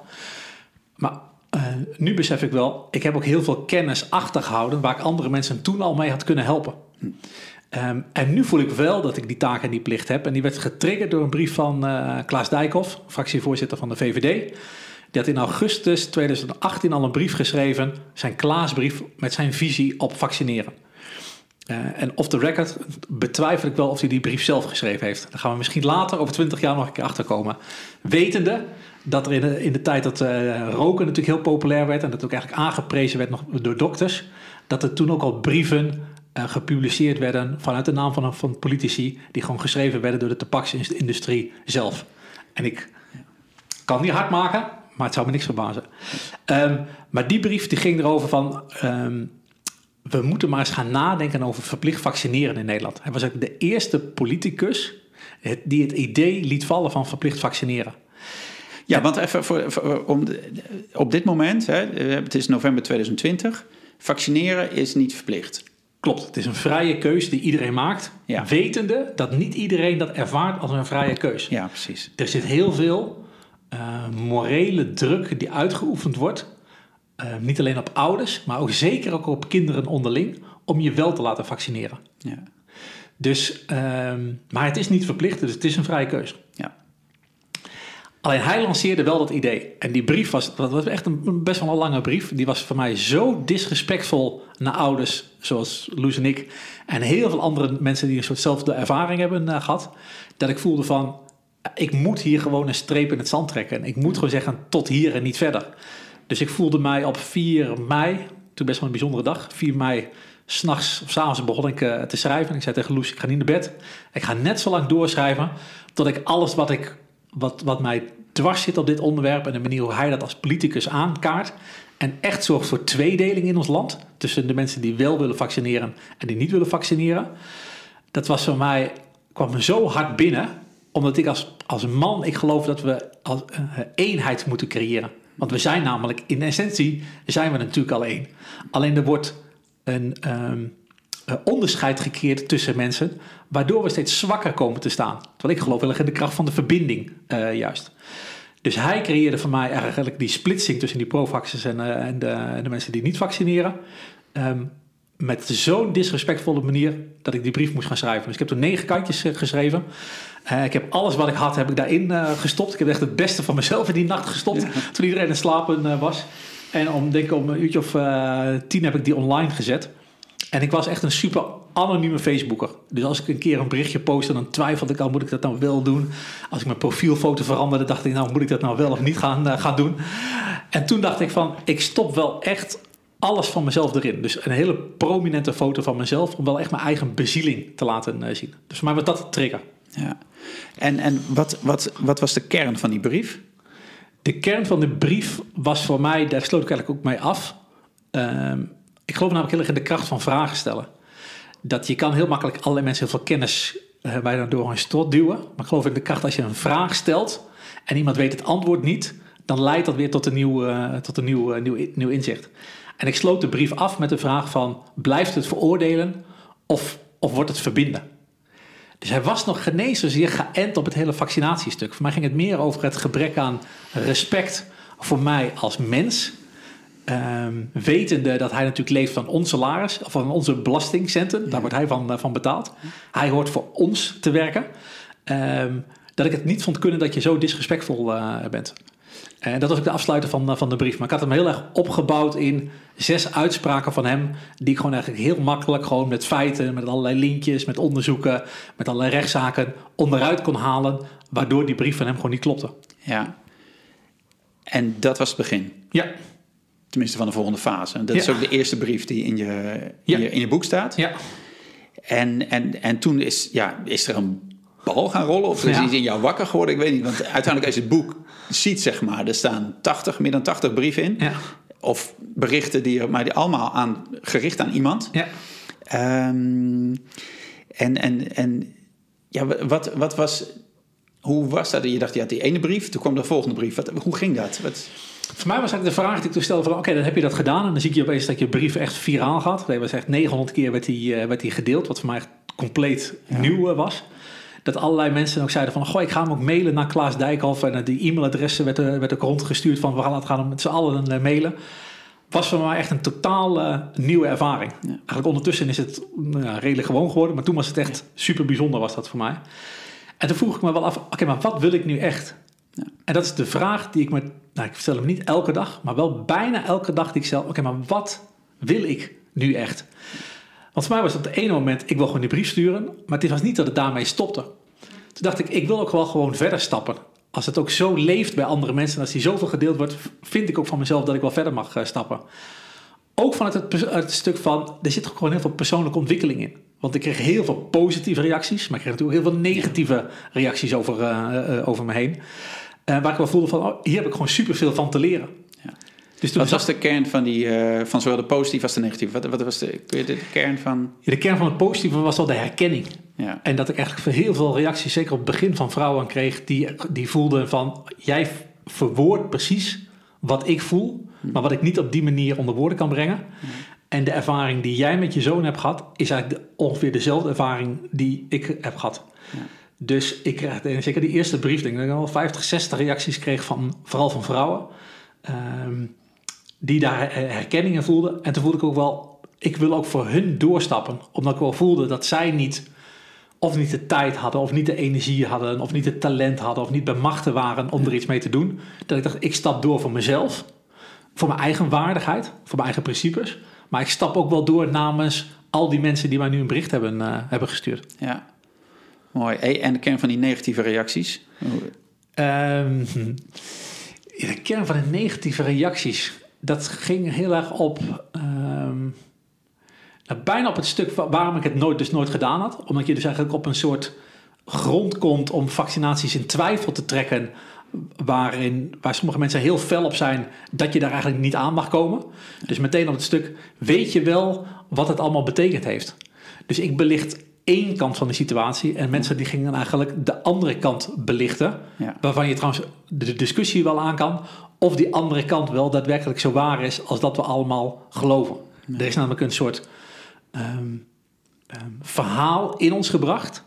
Maar uh, nu besef ik wel, ik heb ook heel veel kennis achtergehouden waar ik andere mensen toen al mee had kunnen helpen. Um, en nu voel ik wel dat ik die taak en die plicht heb. En die werd getriggerd door een brief van uh, Klaas Dijkhoff, fractievoorzitter van de VVD. Die had in augustus 2018 al een brief geschreven, zijn Klaasbrief, met zijn visie op vaccineren. Uh, en off the record betwijfel ik wel of hij die brief zelf geschreven heeft. Daar gaan we misschien later, over twintig jaar, nog een keer achterkomen. Wetende dat er in de, tijd dat uh, roken natuurlijk heel populair werd... en dat ook eigenlijk aangeprezen werd door dokters... dat er toen ook al brieven uh, gepubliceerd werden vanuit de naam van, van politici... die gewoon geschreven werden door de tabaksindustrie zelf. En ik kan die hard maken, maar het zou me niks verbazen. Um, maar die brief die ging erover van... Um, we moeten maar eens gaan nadenken over verplicht vaccineren in Nederland. Hij was ook de eerste politicus die het idee liet vallen van verplicht vaccineren. Ja, want even voor, om op dit moment, hè, het is november 2020, vaccineren is niet verplicht. Klopt, het is een vrije keus die iedereen maakt, ja. wetende dat niet iedereen dat ervaart als een vrije keus. Ja, precies. Er zit heel veel uh, morele druk die uitgeoefend wordt, uh, niet alleen op ouders, maar ook zeker ook op kinderen onderling, om je wel te laten vaccineren. Ja. Dus, uh, maar het is niet verplicht, dus het is een vrije keus. Ja. Alleen hij lanceerde wel dat idee. En die brief was, dat was echt een, best wel een lange brief. Die was voor mij zo disrespectvol naar ouders, zoals Loes en ik. En heel veel andere mensen die een soortzelfde ervaring hebben uh, gehad. Dat ik voelde van, ik moet hier gewoon een streep in het zand trekken. En ik moet gewoon zeggen, tot hier en niet verder. Dus ik voelde mij op 4 mei, toen best wel een bijzondere dag, 4 mei, s'nachts of s'avonds begon ik uh, te schrijven. En ik zei tegen Loes, ik ga niet naar bed. Ik ga net zo lang doorschrijven tot ik alles wat, ik, wat, wat mij dwars zit op dit onderwerp en de manier hoe hij dat als politicus aankaart. En echt zorgt voor tweedeling in ons land. Tussen de mensen die wel willen vaccineren en die niet willen vaccineren. Dat was voor mij, kwam me zo hard binnen. Omdat ik als, als man, ik geloof dat we als, uh, eenheid moeten creëren. Want we zijn namelijk, in essentie zijn we natuurlijk al één. Alleen er wordt een um, onderscheid gecreëerd tussen mensen, waardoor we steeds zwakker komen te staan. Terwijl ik geloof wel in de kracht van de verbinding, uh, juist. Dus hij creëerde voor mij eigenlijk die splitsing tussen die pro-vaxxers en, uh, en, de, en, de, mensen die niet vaccineren. Um, met zo'n disrespectvolle manier dat ik die brief moest gaan schrijven. Dus ik heb toen negen kantjes geschreven. Uh, ik heb alles wat ik had, heb ik daarin uh, gestopt. Ik heb echt het beste van mezelf in die nacht gestopt. Toen iedereen in slapen uh, was. En om, denk ik, om een uurtje of tien heb ik die online gezet. En ik was echt een super anonieme Facebooker. Dus als ik een keer een berichtje postte, dan twijfelde ik al, moet ik dat nou wel doen? Als ik mijn profielfoto veranderde, dacht ik, nou moet ik dat nou wel of niet gaan, gaan doen? En toen dacht ik van, ik stop wel echt alles van mezelf erin. Dus een hele prominente foto van mezelf, om wel echt mijn eigen bezieling te laten zien. Dus mij was dat trigger. Ja. En, en wat, wat, wat was de kern van die brief? De kern van de brief was voor mij, daar sloot ik eigenlijk ook mee af. Um, ik geloof namelijk heel erg in de kracht van vragen stellen. Dat je kan heel makkelijk allerlei mensen heel veel kennis uh, bijna door een strot duwen. Maar ik geloof in de kracht als je een vraag stelt en iemand weet het antwoord niet, dan leidt dat weer tot een nieuw, uh, tot een nieuw, uh, nieuw, inzicht. En ik sloot de brief af met de vraag van, blijft het veroordelen of, of wordt het verbinden? Dus hij was nog geen zozeer geënt op het hele vaccinatiestuk. Voor mij ging het meer over het gebrek aan respect voor mij als mens. Um, wetende dat hij natuurlijk leeft van ons salaris, van onze belastingcenten. Ja. Daar wordt hij van, uh, van betaald. Hij hoort voor ons te werken. Um, dat ik het niet vond kunnen dat je zo disrespectvol uh, bent. En dat was ook de afsluiter van, van de brief. Maar ik had hem heel erg opgebouwd in zes uitspraken van hem. Die ik gewoon eigenlijk heel makkelijk, gewoon met feiten, met allerlei linkjes, met onderzoeken, met allerlei rechtszaken onderuit kon halen. Waardoor die brief van hem gewoon niet klopte. Ja. En dat was het begin. Ja. Tenminste van de volgende fase. Dat ja. is ook de eerste brief die in je, in, ja. je, in je boek staat. Ja. En, en, en toen is, ja, is er een bal gaan rollen? Of is ja. iets in jou wakker geworden? Ik weet niet. Want uiteindelijk als je het boek ziet, zeg maar, er staan 80, meer dan 80 brieven in. Ja. Of berichten die, maar die allemaal aan, gericht aan iemand. Ja. Um, en, en, en ja, wat, wat was, hoe was dat? Je dacht, ja, die ene brief, toen kwam de volgende brief. Wat, hoe ging dat? Wat... Voor mij was eigenlijk de vraag die ik toen stelde van... oké, dan heb je dat gedaan en dan zie je opeens dat je brief echt viraal gaat. Dat was echt 900 keer werd die, uh, werd die gedeeld, wat voor mij echt compleet ja. nieuw uh, was dat allerlei mensen ook zeiden van... goh, ik ga hem ook mailen naar Klaas Dijkhoff... en die e-mailadressen werd, werd ook rondgestuurd van... we gaan het gaan met z'n allen mailen. Was voor mij echt een totaal uh, nieuwe ervaring. Ja. Eigenlijk ondertussen is het nou, redelijk gewoon geworden... maar toen was het echt super bijzonder was dat voor mij. En toen vroeg ik me wel af... oké, okay, maar wat wil ik nu echt? Ja. En dat is de vraag die ik me... nou, ik stel hem niet elke dag... maar wel bijna elke dag die ik stel... oké, maar wat wil ik nu echt? Want voor mij was het op het ene moment, ik wil gewoon die brief sturen. Maar het was niet dat het daarmee stopte. Toen dacht ik, ik wil ook wel gewoon verder stappen. Als het ook zo leeft bij andere mensen en als die zoveel gedeeld wordt, vind ik ook van mezelf dat ik wel verder mag uh, stappen. Ook vanuit het, het stuk van, er zit gewoon heel veel persoonlijke ontwikkeling in. Want ik kreeg heel veel positieve reacties, maar ik kreeg natuurlijk heel veel negatieve reacties over, uh, uh, over me heen. Waar ik wel voelde van, oh, hier heb ik gewoon superveel van te leren. Ja. Dus toen Wat was de kern van, die, eh, van zowel de positieve als de negatieve? Wat, wat was de, kun je de kern van... Ja, de kern van het positieve was wel de herkenning. Ja, En dat ik eigenlijk heel veel reacties, zeker op het begin van vrouwen kreeg, die, die voelden van, jij verwoordt precies wat ik voel, maar wat ik niet op die manier onder woorden kan brengen. En de ervaring die jij met je zoon hebt gehad, is eigenlijk de- ongeveer dezelfde ervaring die ik heb gehad. Dus ik kreeg en zeker die eerste brief, denk ik dat ik al 50, 60 reacties kreeg van, vooral van vrouwen, ehm, die daar her- herkenning in voelden. En toen voelde ik ook wel, ik wil ook voor hun doorstappen, omdat ik wel voelde dat zij niet of niet de tijd hadden, of niet de energie hadden, of niet het talent hadden, of niet bij machten waren om er iets mee te doen. Dat ik dacht, ik stap door voor mezelf, voor mijn eigen waardigheid, voor mijn eigen principes. Maar ik stap ook wel door namens al die mensen die mij nu een bericht hebben, eh, hebben gestuurd. ja. Mooi. En de kern van die negatieve reacties? Ja, de kern van de negatieve reacties, dat ging heel erg op. ehm, nou, bijna op het stuk wa- waarom ik het nooit, dus nooit gedaan had. Omdat je dus eigenlijk op een soort grond komt om vaccinaties in twijfel te trekken. Waarin, waar sommige mensen heel fel op zijn dat je daar eigenlijk niet aan mag komen. Dus meteen op het stuk weet je wel wat het allemaal betekend heeft. Dus ik belicht één kant van de situatie en mensen die gingen eigenlijk de andere kant belichten. Ja. Waarvan je trouwens de discussie wel aan kan of die andere kant wel daadwerkelijk zo waar is als dat we allemaal geloven. Er is namelijk een soort ehm, ehm, verhaal in ons gebracht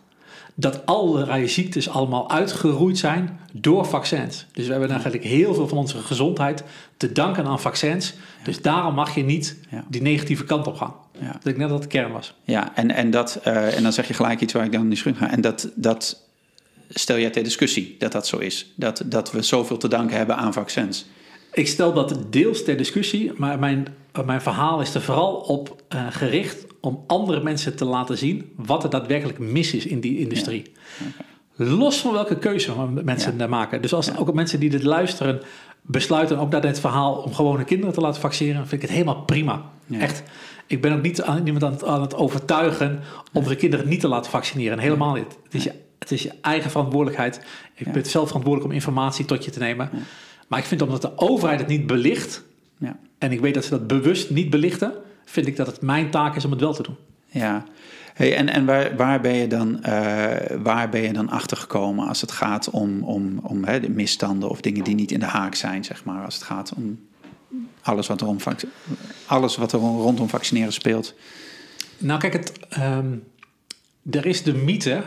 dat allerlei ziektes allemaal uitgeroeid zijn door vaccins. Dus we hebben eigenlijk heel veel van onze gezondheid te danken aan vaccins. Dus daarom mag je niet Ja. die negatieve kant op gaan. Ja. Dat ik net dat de kern was. Ja, en, en, dat, eh, en dan zeg je gelijk iets waar ik dan niet schrik ga. En dat, dat stel jij ter discussie, dat dat zo is. Dat, dat we zoveel te danken hebben aan vaccins. Ik stel dat deels ter discussie, maar mijn, mijn verhaal is er vooral op eh, gericht om andere mensen te laten zien wat er daadwerkelijk mis is in die industrie. Los van welke keuze mensen daar maken. Dus als ook mensen die dit luisteren besluiten ook naar dit verhaal om gewone kinderen te laten vaccineren, vind ik het helemaal prima. Ja. Echt. Ik ben ook niet aan, niemand aan, het- aan het overtuigen om de kinderen niet te laten vaccineren. Helemaal niet. Het is je, het is je eigen verantwoordelijkheid. Ik ben zelf verantwoordelijk om informatie tot je te nemen. Maar ik vind omdat de overheid het niet belicht, Ja. en ik weet dat ze dat bewust niet belichten, vind ik dat het mijn taak is om het wel te doen. Ja. Hey, en en waar, waar, ben je dan, eh, waar ben je dan achter gekomen als het gaat om, om, om hè, de misstanden of dingen die niet in de haak zijn, zeg maar. Als het gaat om alles wat er, om, alles wat er rondom vaccineren speelt. Nou, kijk, het, ehm, er is de mythe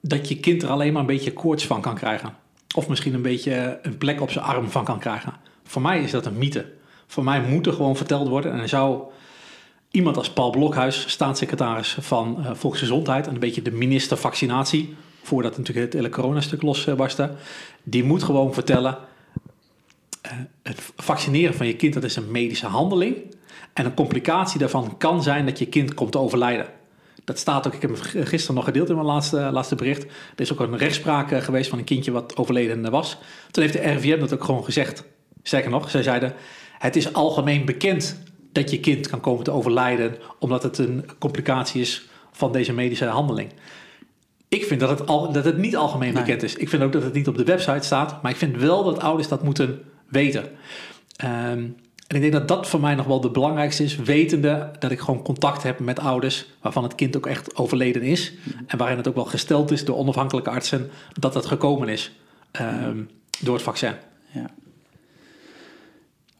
dat je kind er alleen maar een beetje koorts van kan krijgen. Of misschien een beetje een plek op zijn arm van kan krijgen. Voor mij is dat een mythe. Voor mij moet er gewoon verteld worden. En er zou iemand als Paul Blokhuis, staatssecretaris van eh, Volksgezondheid... en een beetje de minister vaccinatie... voordat natuurlijk het hele coronastuk losbarstte... die moet gewoon vertellen... eh, het vaccineren van je kind, dat is een medische handeling... En een complicatie daarvan kan zijn dat je kind komt te overlijden. Dat staat ook, ik heb gisteren nog gedeeld in mijn laatste, laatste bericht. Er is ook een rechtspraak eh, geweest van een kindje wat overleden was. Toen heeft de RIVM dat ook gewoon gezegd. Sterker nog, zij zeiden: Het is algemeen bekend dat je kind kan komen te overlijden. omdat het een complicatie is van deze medische handeling. Ik vind dat het, al, dat het niet algemeen Nee. bekend is. Ik vind ook dat het niet op de website staat. Maar ik vind wel dat ouders dat moeten weten. Ehm, en ik denk dat dat voor mij nog wel de belangrijkste is. Wetende dat ik gewoon contact heb met ouders waarvan het kind ook echt overleden is. En waarin het ook wel gesteld is door onafhankelijke artsen dat dat gekomen is ehm, door het vaccin.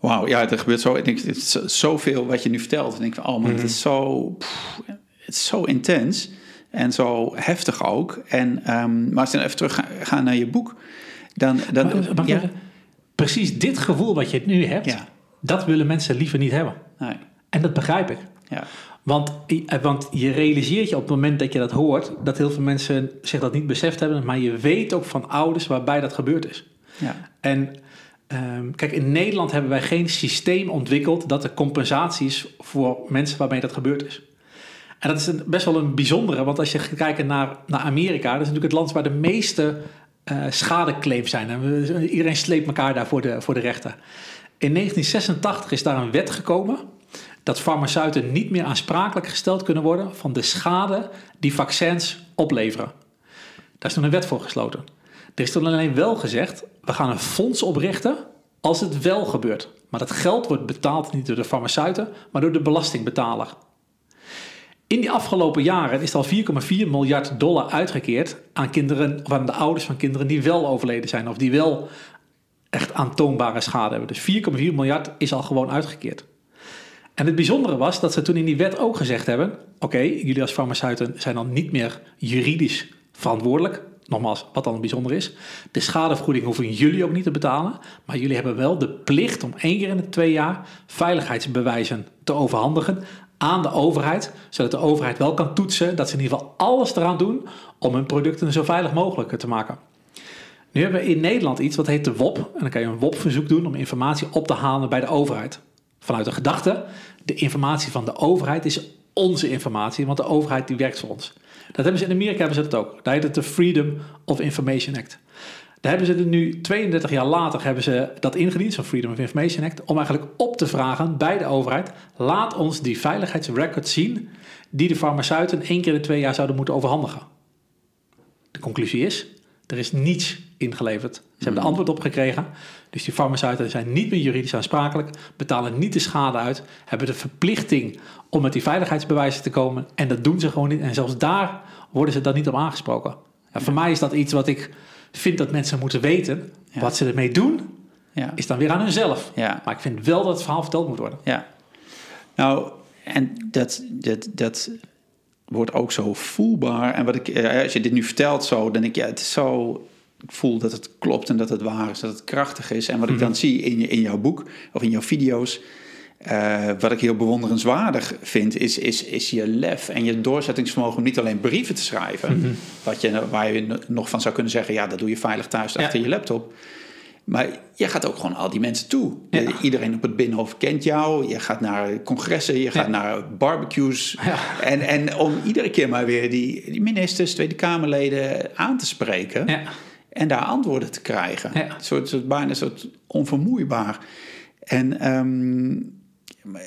Wauw, ja, er gebeurt zo. Ik denk, het is zo- zoveel wat je nu vertelt. En ik denk van, oh man, het is zo, pff, het is zo intens en zo heftig ook. En, ehm, maar als we even terug gaan, naar je boek, dan, dan Maar- maar- ja, Precies dit gevoel wat je nu hebt, Ja. dat willen mensen liever niet hebben. nee, En dat begrijp ik. ja, Want, eh, want je realiseert je op het moment dat je dat hoort, dat heel veel mensen zich dat niet beseft hebben, maar je weet ook van ouders waarbij dat gebeurd is. ja, En ehm, kijk, in Nederland hebben wij geen systeem ontwikkeld dat er compensatie is voor mensen waarmee dat gebeurd is. En dat is best wel een bijzondere, want als je kijken naar, naar Amerika, dat is natuurlijk het land waar de meeste eh, schadeclaims zijn. En iedereen sleept elkaar daar voor de, voor de rechter. In 1986 is daar een wet gekomen dat farmaceuten niet meer aansprakelijk gesteld kunnen worden van de schade die vaccins opleveren. Daar is toen een wet voor gesloten. Er is toen alleen wel gezegd, we gaan een fonds oprichten als het wel gebeurt. Maar dat geld wordt betaald niet door de farmaceuten, maar door de belastingbetaler. In die afgelopen jaren is al 4,4 miljard dollar uitgekeerd aan kinderen, of aan de ouders van kinderen die wel overleden zijn of die wel echt aantoonbare schade hebben. Dus 4,4 miljard is al gewoon uitgekeerd. En het bijzondere was dat ze toen in die wet ook gezegd hebben: oké, jullie als farmaceuten zijn dan niet meer juridisch verantwoordelijk. Nogmaals, wat dan bijzonder is. De schadevergoeding hoeven jullie ook niet te betalen. Maar jullie hebben wel de plicht om één keer in de twee jaar veiligheidsbewijzen te overhandigen aan de overheid. Zodat de overheid wel kan toetsen dat ze in ieder geval alles eraan doen om hun producten zo veilig mogelijk te maken. Nu hebben we in Nederland iets wat heet de WOP. En dan kan je een WOP-verzoek doen om informatie op te halen bij de overheid. Vanuit de gedachte, de informatie van de overheid is onze informatie, want de overheid die werkt voor ons. Dat hebben ze in Amerika hebben ze dat ook. Daar heet het de Freedom of Information Act. Daar hebben ze er nu 32 jaar later hebben ze dat ingediend, zo'n Freedom of Information Act, om eigenlijk op te vragen bij de overheid: laat ons die veiligheidsrecords zien die de farmaceuten één keer in twee jaar zouden moeten overhandigen. De conclusie is: er is niets ingeleverd. Ze hebben de hmm. antwoord op gekregen. Dus die farmaceuten zijn niet meer juridisch aansprakelijk, betalen niet de schade uit, hebben de verplichting om met die veiligheidsbewijzen te komen. En dat doen ze gewoon niet. En zelfs daar worden ze dan niet op aangesproken. Ja, voor mij is dat iets wat ik vind dat mensen moeten weten. Wat ze ermee doen, ja. is dan weer aan hunzelf. Ja. Maar ik vind wel dat het verhaal verteld moet worden. Ja. Nou, en dat, dat, dat wordt ook zo voelbaar. En wat ik, eh, als je dit nu vertelt zo, dan denk ik, ja, het is zo. Ik voel dat het klopt en dat het waar is, dat het krachtig is. En wat ik mhm. dan zie in, je, in jouw boek of in jouw video's, uh, wat ik heel bewonderenswaardig vind, is, is, is je lef en je doorzettingsvermogen om niet alleen brieven te schrijven, mhm. wat je, waar je nog van zou kunnen zeggen, ja, dat doe je veilig thuis achter je laptop. Maar je gaat ook gewoon al die mensen toe. Iedereen op het Binnenhof kent jou. Je gaat naar congressen, je gaat naar barbecues. En, en om iedere keer maar weer die, die ministers, Tweede Kamerleden aan te spreken. En daar antwoorden te krijgen. Een soort, soort, bijna een soort onvermoeibaar. En, um,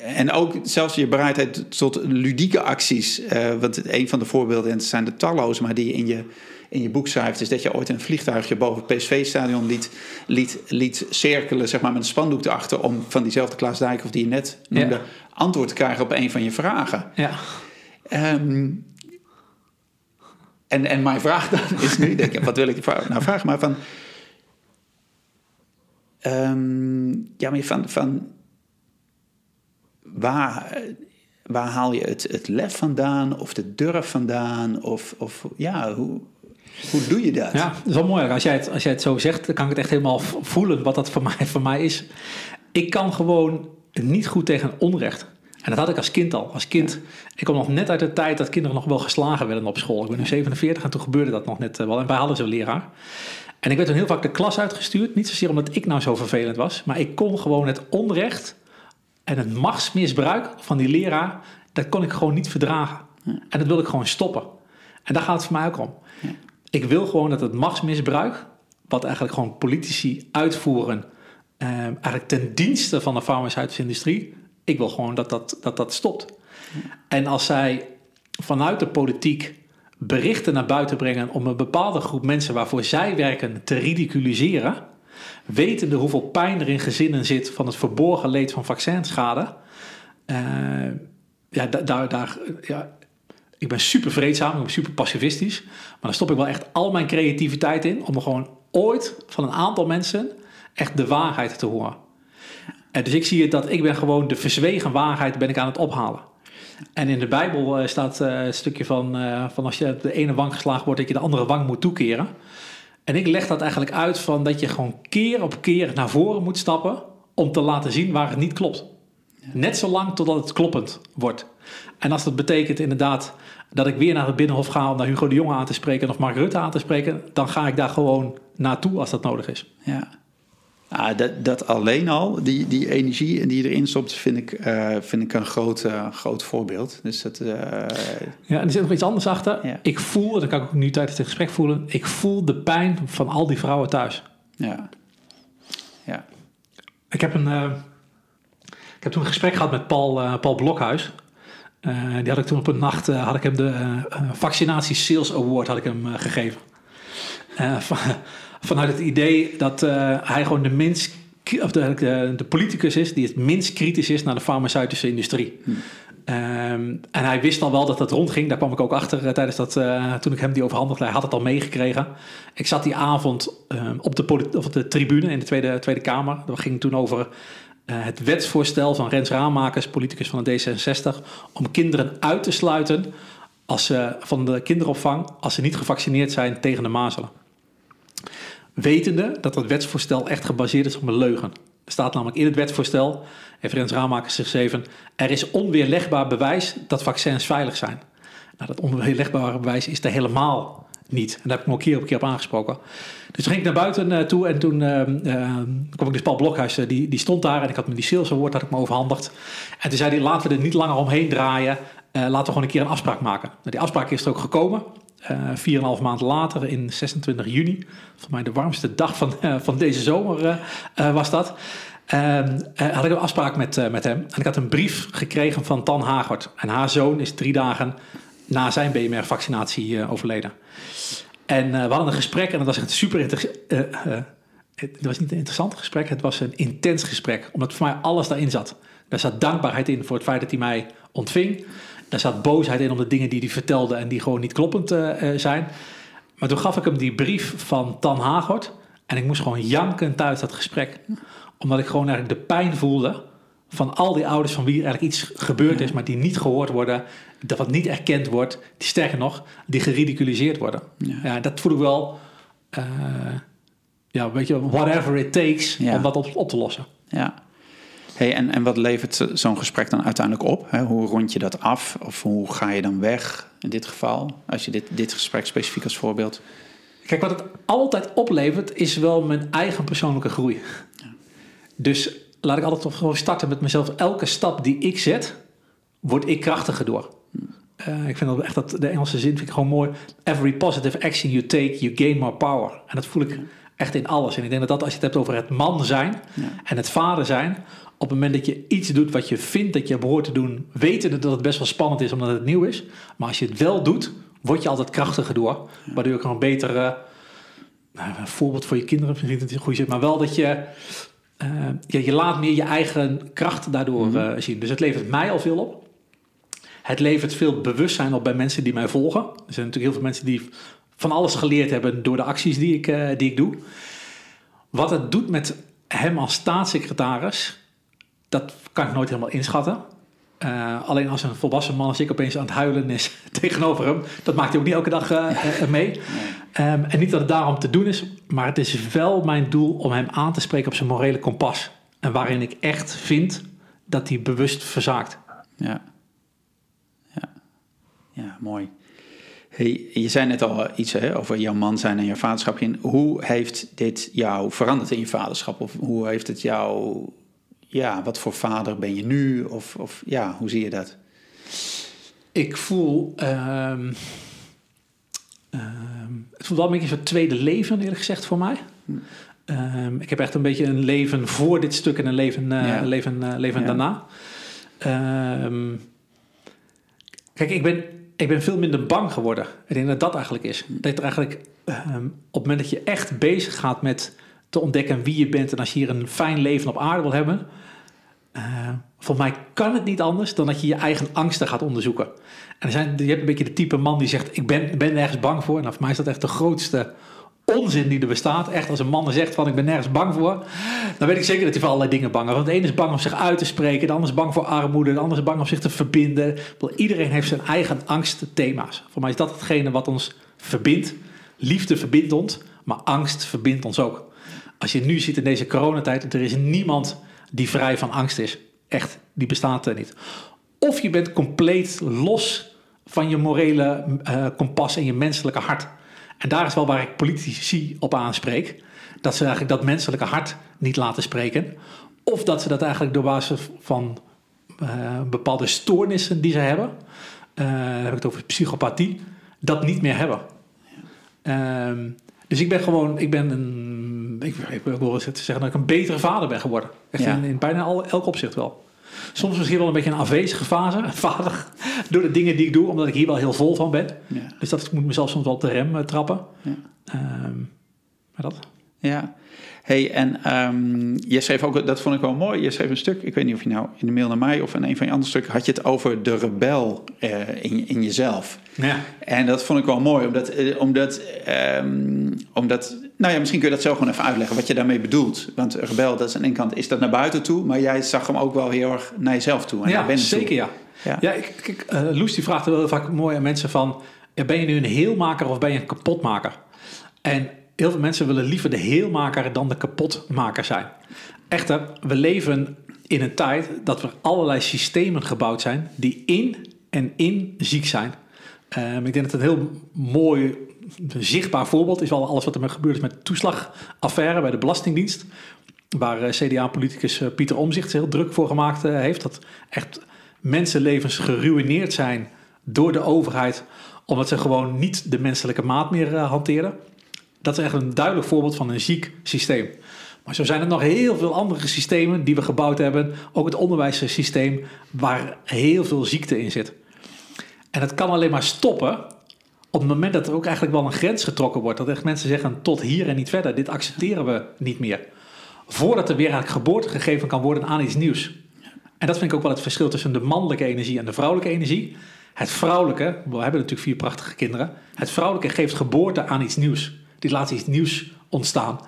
en ook zelfs je bereidheid tot ludieke acties. Uh, want een van de voorbeelden, en het zijn de talloze, maar die je in je in je boek schrijft, is dat je ooit een vliegtuigje boven het PSV-stadion liet, liet, liet cirkelen, zeg maar, met een spandoek erachter, om van diezelfde Klaas Dijk, of die je net noemde, antwoord te krijgen op een van je vragen. Ja. Ehm, en, en mijn vraag dan is nu, denk ik, wat wil ik nou vragen, maar van, um, ja, maar van, van waar, waar haal je het, het lef vandaan of de durf vandaan? Of, of ja, hoe, hoe doe je dat? Ja, dat is wel mooi. Als jij, het, als jij het zo zegt, dan kan ik het echt helemaal voelen wat dat voor mij, voor mij is. Ik kan gewoon niet goed tegen onrecht. En dat had ik als kind al. Als kind, ik kom nog net uit de tijd dat kinderen nog wel geslagen werden op school. Ik ben nu 47 en toen gebeurde dat nog net wel. En wij hadden zo'n leraar. En ik werd toen heel vaak de klas uitgestuurd. Niet zozeer omdat ik nou zo vervelend was. Maar ik kon gewoon het onrecht en het machtsmisbruik van die leraar... dat kon ik gewoon niet verdragen. En dat wilde ik gewoon stoppen. En daar gaat het voor mij ook om. Ik wil gewoon dat het machtsmisbruik, wat eigenlijk gewoon politici uitvoeren, eh, eigenlijk ten dienste van de farmaceutische industrie, ik wil gewoon dat dat, dat, dat stopt. En als zij vanuit de politiek berichten naar buiten brengen om een bepaalde groep mensen waarvoor zij werken te ridiculiseren, wetende hoeveel pijn er in gezinnen zit van het verborgen leed van vaccinschade, uh, ja, daar, daar, ja, ik ben super vreedzaam, ik ben super pacifistisch. Maar dan stop ik wel echt al mijn creativiteit in om gewoon ooit van een aantal mensen echt de waarheid te horen. En dus ik zie het dat ik ben gewoon de verzwegen waarheid ben ik aan het ophalen. En in de Bijbel uh, staat een stukje van, uh, van als je op de ene wang geslagen wordt, dat je de andere wang moet toekeren. En ik leg dat eigenlijk uit van dat je gewoon keer op keer naar voren moet stappen om te laten zien waar het niet klopt. Net zolang totdat het kloppend wordt. En als dat betekent inderdaad dat ik weer naar het Binnenhof ga om naar Hugo de Jonge aan te spreken of Mark Rutte aan te spreken, dan ga ik daar gewoon naartoe als dat nodig is. Ja. Ah, dat, dat alleen al, die, die energie en die erin stopt, vind ik, uh, vind ik een groot, uh, groot voorbeeld. Dus dat, uh... Ja, en er zit nog iets anders achter. Ja. Ik voel, dat kan ik ook nu tijdens het gesprek voelen, ik voel de pijn van al die vrouwen thuis. Ja. ja. Ik heb een ik heb toen een gesprek gehad met Paul, Paul Blokhuis. Die had ik toen op een nacht, had ik hem de vaccinatie sales award had ik hem gegeven. Van, vanuit het idee dat hij gewoon de minst of de, de, de, politicus is die het minst kritisch is naar de farmaceutische industrie. Hm. Um, en hij wist al wel dat het rondging. Daar kwam ik ook achter uh, tijdens dat, uh, toen ik hem die overhandigde. Hij had het al meegekregen. Ik zat die avond um, op, de of de tribune in de Tweede, tweede Kamer. Dat ging toen over uh, het wetsvoorstel van Rens Raamakers, politicus van de D66, om kinderen uit te sluiten als ze, van de kinderopvang als ze niet gevaccineerd zijn tegen de mazelen. Wetende dat het wetsvoorstel echt gebaseerd is op een leugen. Er staat namelijk in het wetsvoorstel, heeft Rens Raamakers geschreven, er is onweerlegbaar bewijs dat vaccins veilig zijn. Nou, dat onweerlegbare bewijs is er helemaal niet. En daar heb ik me ook keer op keer op aangesproken. Dus toen ging ik naar buiten uh, toe en toen uh, uh, kwam ik dus Paul Blokhuis, die, die stond daar en ik had me die sales award had ik me overhandigd. En toen zei hij, laten we er niet langer omheen draaien, laten we gewoon een keer een afspraak maken. Nou, die afspraak is er ook gekomen. En een half maand later, in 26 juni, voor mij de warmste dag van, van deze zomer was dat. Uh, had ik een afspraak met, uh, met hem. En ik had een brief gekregen van Tan Hagert. En haar zoon is drie dagen na zijn BMR-vaccinatie uh, overleden. En we hadden een gesprek en dat was een super interessant. het was niet een interessant gesprek, het was een intens gesprek. Omdat voor mij alles daarin zat. Daar zat dankbaarheid in voor het feit dat hij mij ontving. Daar zat boosheid in om de dingen die hij vertelde en die gewoon niet kloppend zijn. Maar toen gaf ik hem die brief van Tan Hagert. En ik moest gewoon janken thuis dat gesprek omdat ik gewoon eigenlijk de pijn voelde van al die ouders van wie eigenlijk iets gebeurd is, maar die niet gehoord worden, dat wat niet erkend wordt, die sterker nog, die geridiculiseerd worden. Ja, dat voel ik wel, uh, ja, weet je, whatever it takes om dat op, op te lossen. Ja. Hey, en, en wat levert zo'n gesprek dan uiteindelijk op? Hè? Hoe rond je dat af? Of hoe ga je dan weg in dit geval? Als je dit, dit gesprek specifiek als voorbeeld. Kijk, wat het altijd oplevert, is wel mijn eigen persoonlijke groei. Dus laat ik altijd gewoon starten met mezelf. Elke stap die ik zet, word ik krachtiger door. Uh, ik vind dat echt dat de Engelse zin vind ik gewoon mooi. Every positive action you take, you gain more power. En dat voel ik echt in alles. En ik denk dat, dat als je het hebt over het man zijn en het vader zijn, op het moment dat je iets doet wat je vindt dat je behoort te doen, weten dat het best wel spannend is omdat het nieuw is. Maar als je het wel doet, word je altijd krachtiger door. Waardoor je gewoon beter. Uh, een voorbeeld voor je kinderen, misschien dat het goed is, maar wel dat je uh, ja, je laat meer je eigen kracht daardoor uh, zien. Dus het levert mij al veel op. Het levert veel bewustzijn op bij mensen die mij volgen. Er zijn natuurlijk heel veel mensen die van alles geleerd hebben door de acties die ik, uh, die ik doe. Wat het doet met hem als staatssecretaris, dat kan ik nooit helemaal inschatten. Uh, alleen als een volwassen man als ik opeens aan het huilen is tegenover hem, dat maakt hij ook niet elke dag uh, mee. Nee. Um, en niet dat het daarom te doen is, maar het is wel mijn doel om hem aan te spreken op zijn morele kompas. En waarin ik echt vind dat hij bewust verzaakt. Ja, ja, ja mooi. Hey, je zei net al iets hè, over jouw man zijn en jouw vaderschap. Hoe heeft dit jou veranderd in je vaderschap? Of hoe heeft het jou ja, wat voor vader ben je nu? Of, of ja, hoe zie je dat? Ik voel. Um, het voelt wel een beetje een soort tweede leven, eerlijk gezegd, voor mij. Um, ik heb echt een beetje een leven voor dit stuk en een leven, uh, ja. leven, uh, leven ja. daarna. Kijk, ik ben, ik ben veel minder bang geworden. Ik denk dat dat eigenlijk is. Dat er eigenlijk op het moment dat je echt bezig gaat met te ontdekken wie je bent en als je hier een fijn leven op aarde wil hebben, uh, voor mij kan het niet anders dan dat je je eigen angsten gaat onderzoeken. En er zijn, je hebt een beetje de type man die zegt: Ik ben, ben nergens bang voor. Nou, voor mij is dat echt de grootste onzin die er bestaat. Echt, als een man zegt: van Ik ben nergens bang voor. Dan weet ik zeker dat hij voor allerlei dingen bang is. Want de ene is bang om zich uit te spreken. De ander is bang voor armoede. De ander is bang om zich te verbinden. Iedereen heeft zijn eigen angstthema's. Voor mij is dat hetgene wat ons verbindt. Liefde verbindt ons, maar angst verbindt ons ook. Als je nu ziet in deze coronatijd, er is niemand die vrij van angst is. Echt, die bestaat er niet. Of je bent compleet los van je morele uh, kompas en je menselijke hart. En daar is wel waar ik politici op aanspreek. Dat ze eigenlijk dat menselijke hart niet laten spreken. Of dat ze dat eigenlijk door basis van uh, bepaalde stoornissen die ze hebben. Uh, heb ik het over psychopathie. Dat niet meer hebben. Um, dus ik ben gewoon, ik ben een, ik, ik wil zeggen dat ik een betere vader ben geworden. Echt in, in, bijna al, elk opzicht wel. Soms misschien wel een beetje een afwezige fase, vader, door de dingen die ik doe, omdat ik hier wel heel vol van ben. Ja. Dus dat moet mezelf soms wel te rem uh, trappen. Ja. Um, maar dat. Ja. Hey, en um, je schreef ook, dat vond ik wel mooi, je schreef een stuk, ik weet niet of je nou in de mail naar mij of in een van je andere stukken, had je het over de rebel uh, in, in jezelf. Ja. En dat vond ik wel mooi, omdat, uh, omdat, um, omdat, nou ja, misschien kun je dat zelf gewoon even uitleggen, wat je daarmee bedoelt. Want rebel, dat is aan de ene kant, is dat naar buiten toe, maar jij zag hem ook wel heel erg naar jezelf toe. En ja, naar zeker toe. ja. Ja, ja ik, ik, uh, Loes die vraagt er wel vaak mooi aan mensen van, ben je nu een heelmaker of ben je een kapotmaker? En heel veel mensen willen liever de heelmaker dan de kapotmaker zijn. Echter, we leven in een tijd dat er allerlei systemen gebouwd zijn die in en in ziek zijn. Um, ik denk dat het een heel mooi, zichtbaar voorbeeld is wel alles wat er gebeurd is met de toeslagaffaire bij de Belastingdienst. Waar uh, CDA-politicus uh, Pieter Omzicht heel druk voor gemaakt uh, heeft. Dat echt mensenlevens geruineerd zijn door de overheid, omdat ze gewoon niet de menselijke maat meer hanteren. Dat is echt een duidelijk voorbeeld van een ziek systeem. Maar zo zijn er nog heel veel andere systemen die we gebouwd hebben. Ook het onderwijssysteem waar heel veel ziekte in zit. En dat kan alleen maar stoppen op het moment dat er ook eigenlijk wel een grens getrokken wordt. Dat echt mensen zeggen tot hier en niet verder. Dit accepteren we niet meer. Voordat er weer eigenlijk geboorte gegeven kan worden aan iets nieuws. En dat vind ik ook wel het verschil tussen de mannelijke energie en de vrouwelijke energie. Het vrouwelijke, we hebben natuurlijk vier prachtige kinderen. Het vrouwelijke geeft geboorte aan iets nieuws. Die laat iets nieuws ontstaan.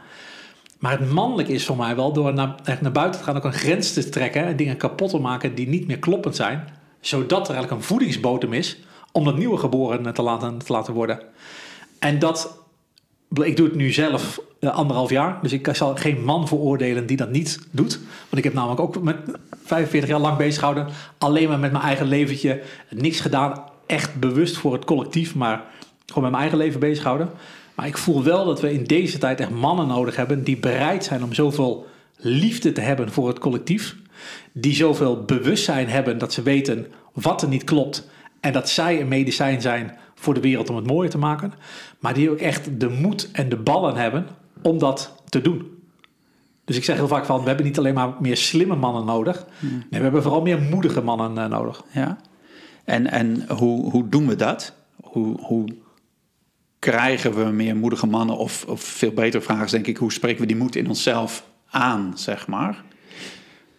Maar het mannelijk is voor mij wel door naar, naar buiten te gaan ook een grens te trekken en dingen kapot te maken die niet meer kloppend zijn. Zodat er eigenlijk een voedingsbodem is om dat nieuwe geboren te laten, te laten worden. En dat, ik doe het nu zelf anderhalf jaar, dus ik zal geen man veroordelen die dat niet doet. Want ik heb namelijk ook met 45 jaar lang bezig gehouden, alleen maar met mijn eigen leventje, niks gedaan, echt bewust voor het collectief, maar gewoon met mijn eigen leven bezig gehouden. Maar ik voel wel dat we in deze tijd echt mannen nodig hebben die bereid zijn om zoveel liefde te hebben voor het collectief. Die zoveel bewustzijn hebben dat ze weten wat er niet klopt. En dat zij een medicijn zijn voor de wereld om het mooier te maken. Maar die ook echt de moed en de ballen hebben om dat te doen. Dus ik zeg heel vaak van, we hebben niet alleen maar meer slimme mannen nodig. Nee, we hebben vooral meer moedige mannen uh, nodig. Ja. En, en hoe, hoe doen we dat? Hoe, hoe krijgen we meer moedige mannen? Of, of veel betere vraag is denk ik, hoe spreken we die moed in onszelf aan, zeg maar?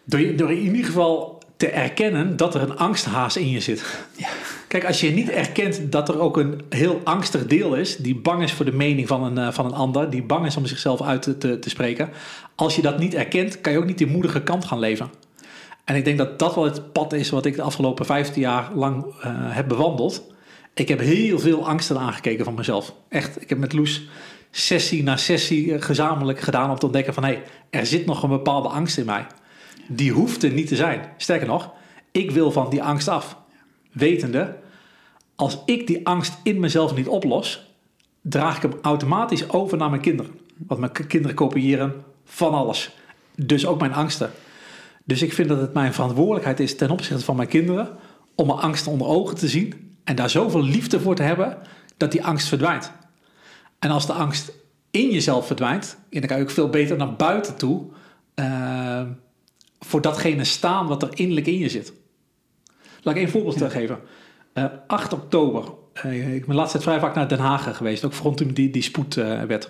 Door, door in ieder geval te erkennen dat er een angsthaas in je zit. Ja. Kijk, als je niet erkent dat er ook een heel angstig deel is, die bang is voor de mening van een, uh, van een ander, die bang is om zichzelf uit te, te, te, spreken. Als je dat niet erkent, kan je ook niet die moedige kant gaan leven. En ik denk dat dat wel het pad is wat ik de afgelopen 15 jaar lang uh, heb bewandeld. Ik heb heel veel angsten aangekeken van mezelf. Echt, ik heb met Loes sessie na sessie gezamenlijk gedaan om te ontdekken van hé, hey, er zit nog een bepaalde angst in mij. Die hoeft er niet te zijn. Sterker nog, ik wil van die angst af. Wetende, als ik die angst in mezelf niet oplos, draag ik hem automatisch over naar mijn kinderen. Want mijn kinderen kopiëren van alles. Dus ook mijn angsten. Dus ik vind dat het mijn verantwoordelijkheid is ten opzichte van mijn kinderen om mijn angsten onder ogen te zien en daar zoveel liefde voor te hebben dat die angst verdwijnt. En als de angst in jezelf verdwijnt, dan kan je ook veel beter naar buiten toe uh, voor datgene staan wat er innerlijk in je zit. Laat ik één voorbeeld ja. geven. Uh, 8 oktober. Uh, ik ben laatst vrij vaak naar Den Haag geweest, ook rond toen die, die spoedwet.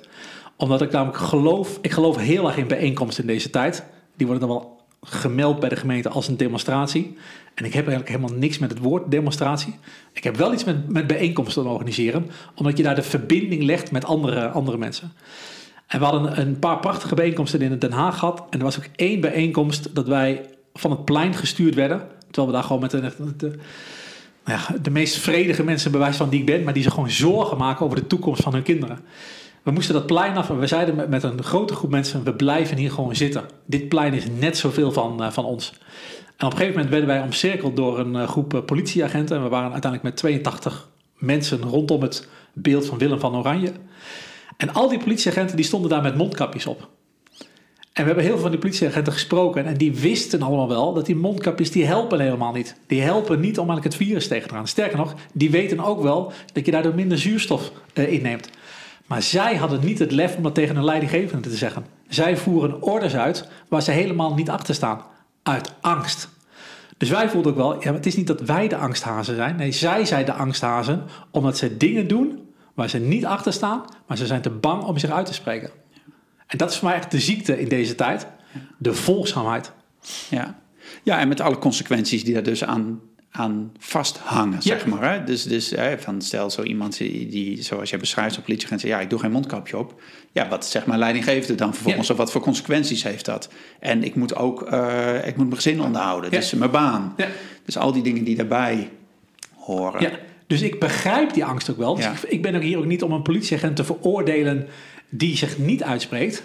Omdat ik namelijk geloof, ik geloof heel erg in bijeenkomsten in deze tijd. Die worden dan wel gemeld bij de gemeente als een demonstratie. En ik heb eigenlijk helemaal niks met het woord demonstratie. Ik heb wel iets met, met bijeenkomsten organiseren, omdat je daar de verbinding legt met andere, andere mensen. En we hadden een paar prachtige bijeenkomsten in Den Haag gehad. En er was ook één bijeenkomst dat wij van het plein gestuurd werden. Terwijl we daar gewoon met de, de, nou de meest vredige mensen bewijs van die ik ben, maar die zich gewoon zorgen maken over de toekomst van hun kinderen. We moesten dat plein af en we zeiden met, met een grote groep mensen: we blijven hier gewoon zitten. Dit plein is net zoveel van, uh, van ons. En op een gegeven moment werden wij omcirkeld door een uh, groep uh, politieagenten. En we waren uiteindelijk met 82 mensen rondom het beeld van Willem van Oranje. En al die politieagenten die stonden daar met mondkapjes op. En we hebben heel veel van die politieagenten gesproken. En die wisten allemaal wel dat die mondkapjes die helpen helemaal niet. Die helpen niet om eigenlijk het virus tegen te gaan. Sterker nog, die weten ook wel dat je daardoor minder zuurstof inneemt. Maar zij hadden niet het lef om dat tegen een leidinggevende te zeggen. Zij voeren orders uit waar ze helemaal niet achter staan. Uit angst. Dus wij voelden ook wel, ja, het is niet dat wij de angsthazen zijn. Nee, zij zijn de angsthazen omdat ze dingen doen waar ze niet achter staan, maar ze zijn te bang om zich uit te spreken. En dat is voor mij echt de ziekte in deze tijd. De volgzaamheid. Ja. ja, en met alle consequenties die daar dus aan, aan vasthangen, zeg maar. Hè? Dus, dus hè, van stel zo iemand die, die zoals jij beschrijft, op politieagent zegt... ja, ik doe geen mondkapje op. Ja, wat zegt mijn leidinggevende dan vervolgens? Of wat voor consequenties heeft dat? En ik moet ook uh, ik moet mijn gezin onderhouden, dus mijn baan. Dus al die dingen die daarbij horen. Ja. Dus ik begrijp die angst ook wel. Dus ik, ik ben ook hier ook niet om een politieagent te veroordelen die zich niet uitspreekt.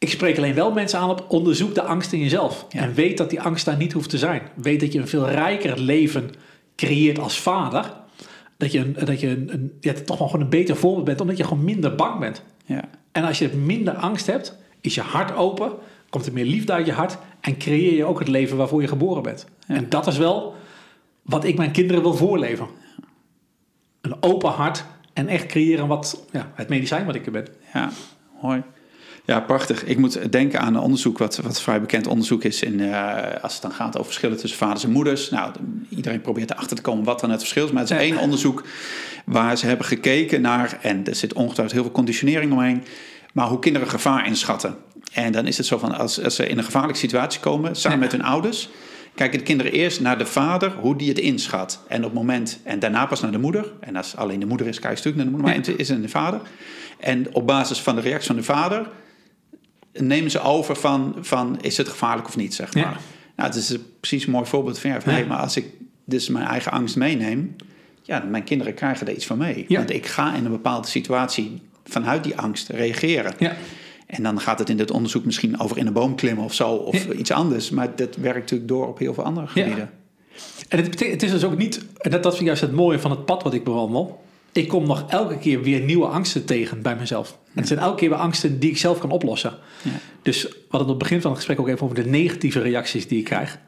Ik spreek alleen wel mensen aan op onderzoek de angst in jezelf. En weet dat die angst daar niet hoeft te zijn. Weet dat je een veel rijker leven creëert als vader. Dat je, een, dat je een, een, ja, toch wel gewoon een beter voorbeeld bent, omdat je gewoon minder bang bent. Ja. En als je minder angst hebt, is je hart open, komt er meer liefde uit je hart en creëer je ook het leven waarvoor je geboren bent. En dat is wel wat ik mijn kinderen wil voorleven. Een open hart en echt creëren wat ja, het medicijn wat ik er ben. Ja, mooi. Ja, prachtig. Ik moet denken aan een onderzoek, wat, wat vrij bekend onderzoek is, in, uh, als het dan gaat over verschillen tussen vaders en moeders. Nou, iedereen probeert erachter te komen wat dan het verschil is. Maar het is één onderzoek waar ze hebben gekeken naar, en er zit ongetwijfeld heel veel conditionering omheen, maar hoe kinderen gevaar inschatten. En dan is het zo van, als, als ze in een gevaarlijke situatie komen, samen met hun ouders, kijken de kinderen eerst naar de vader, hoe die het inschat. En op het moment, en daarna pas naar de moeder. En als alleen de moeder is, kijk je natuurlijk naar de moeder, maar is het de vader. En op basis van de reactie van de vader nemen ze over van, van is het gevaarlijk of niet, zeg maar. Nou, het is precies een mooi voorbeeld van, ja, van hey, maar als ik dus mijn eigen angst meeneem, ja, mijn kinderen krijgen er iets van mee. Want ik ga in een bepaalde situatie vanuit die angst reageren. Ja. En dan gaat het in dit onderzoek misschien over in een boom klimmen of zo, of iets anders. Maar dat werkt natuurlijk door op heel veel andere gebieden. En het, het is dus ook niet, en dat, dat vind ik juist het mooie van het pad wat ik bewandel. Ik kom nog elke keer weer nieuwe angsten tegen bij mezelf. En het zijn elke keer weer angsten die ik zelf kan oplossen. Ja. Dus we hadden op het begin van het gesprek ook even over de negatieve reacties die ik krijg.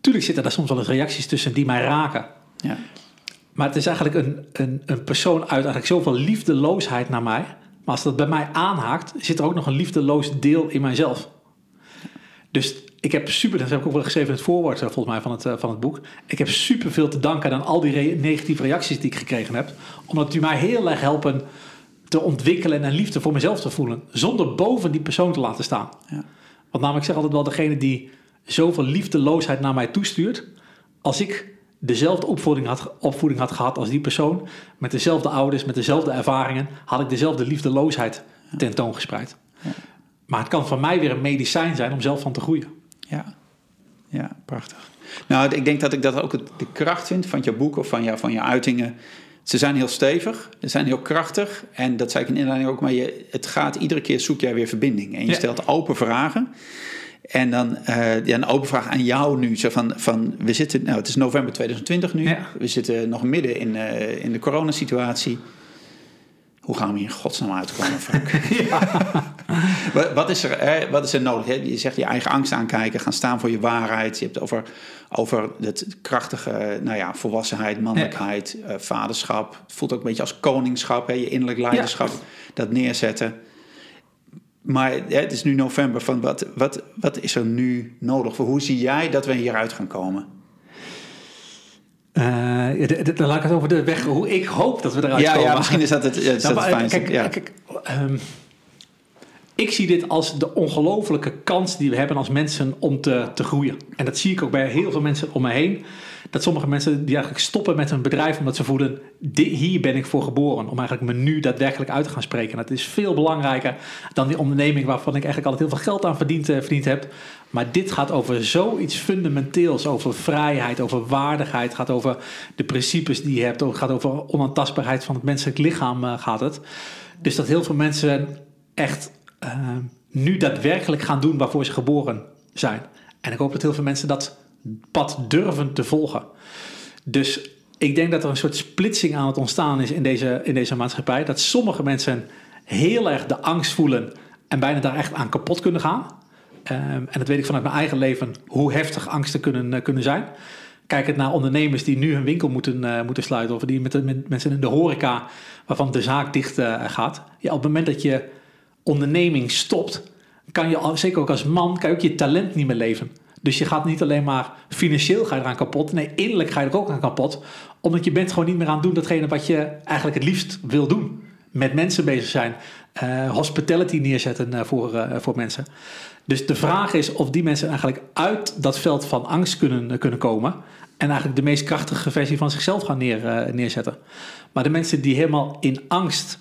Tuurlijk zitten daar soms wel eens reacties tussen die mij raken. Ja. Maar het is eigenlijk een, een, een persoon uit eigenlijk zoveel liefdeloosheid naar mij maar als dat bij mij aanhaakt, zit er ook nog een liefdeloos deel in mijzelf. Dus ik heb super, dat heb ik ook wel geschreven in het voorwoord eh, volgens mij van het, eh, van het boek. Ik heb super veel te danken aan al die negatieve reacties die ik gekregen heb. Omdat die mij heel erg helpen te ontwikkelen en liefde voor mezelf te voelen. Zonder boven die persoon te laten staan. Ja. Want namelijk, ik zeg altijd wel, degene die zoveel liefdeloosheid naar mij toestuurt. Als ik dezelfde opvoeding had, opvoeding had gehad als die persoon, met dezelfde ouders, met dezelfde ervaringen, had ik dezelfde liefdeloosheid tentoongespreid. Ja. Maar het kan voor mij weer een medicijn zijn om zelf van te groeien. Ja, prachtig. Nou, ik denk dat ik dat ook de kracht vind van je boek of van, jou, van je uitingen. Ze zijn heel stevig, ze zijn heel krachtig. En dat zei ik in inleiding ook, maar je, het gaat iedere keer zoek jij weer verbinding. En je stelt open vragen. En dan uh, ja, een open vraag aan jou nu. Zo van, van, we zitten, nou, het is november 2020 nu. We zitten nog midden in, uh, in de coronasituatie. Hoe gaan we hier in godsnaam uitkomen, Frank? wat, wat, is er, hè, wat is er nodig? Hè? Je zegt je eigen angst aankijken, gaan staan voor je waarheid. Je hebt over, over het krachtige nou ja, volwassenheid, mannelijkheid, ja. uh, vaderschap. Het voelt ook een beetje als koningschap, hè? je innerlijk leiderschap. Dat neerzetten. Maar het is nu november. Van wat, wat, wat is er nu nodig? Hoe zie jij dat we hieruit gaan komen? Uh, dan laat ik het over de weg hoe ik hoop dat we eruit ja, komen. Ja, misschien is dat het, is nou, het fijnste. Kijk, ja. kijk um, ik zie dit als de ongelofelijke kans die we hebben als mensen om te, te groeien. En dat zie ik ook bij heel veel mensen om me heen dat sommige mensen die eigenlijk stoppen met hun bedrijf omdat ze voelen, hier ben ik voor geboren. Om eigenlijk me nu daadwerkelijk uit te gaan spreken. dat is veel belangrijker dan die onderneming waarvan ik eigenlijk altijd heel veel geld aan verdiend, uh, verdiend heb. Maar dit gaat over zoiets fundamenteels, over vrijheid, over waardigheid, gaat over de principes die je hebt, het gaat over onaantastbaarheid van het menselijk lichaam uh, gaat het. Dus dat heel veel mensen echt uh, nu daadwerkelijk gaan doen waarvoor ze geboren zijn. En ik hoop dat heel veel mensen dat pad durven te volgen. Dus ik denk dat er een soort splitsing aan het ontstaan is in deze, in deze maatschappij. Dat sommige mensen heel erg de angst voelen en bijna daar echt aan kapot kunnen gaan. Um, en dat weet ik vanuit mijn eigen leven, hoe heftig angsten kunnen, uh, kunnen zijn. Kijk het naar ondernemers die nu hun winkel moeten, uh, moeten sluiten. Of die met, met, mensen in de horeca, waarvan de zaak dicht uh, gaat. Ja, op het moment dat je onderneming stopt, kan je, zeker ook als man, kan je ook je talent niet meer leven. Dus je gaat niet alleen maar financieel ga je eraan kapot. Nee, innerlijk ga je er ook aan kapot. Omdat je bent gewoon niet meer aan het doen datgene wat je eigenlijk het liefst wil doen. met mensen bezig zijn, uh, hospitality neerzetten voor, voor mensen. Dus de vraag is of die mensen eigenlijk uit dat veld van angst kunnen, kunnen komen. En eigenlijk de meest krachtige versie van zichzelf gaan neer, neerzetten. Maar de mensen die helemaal in angst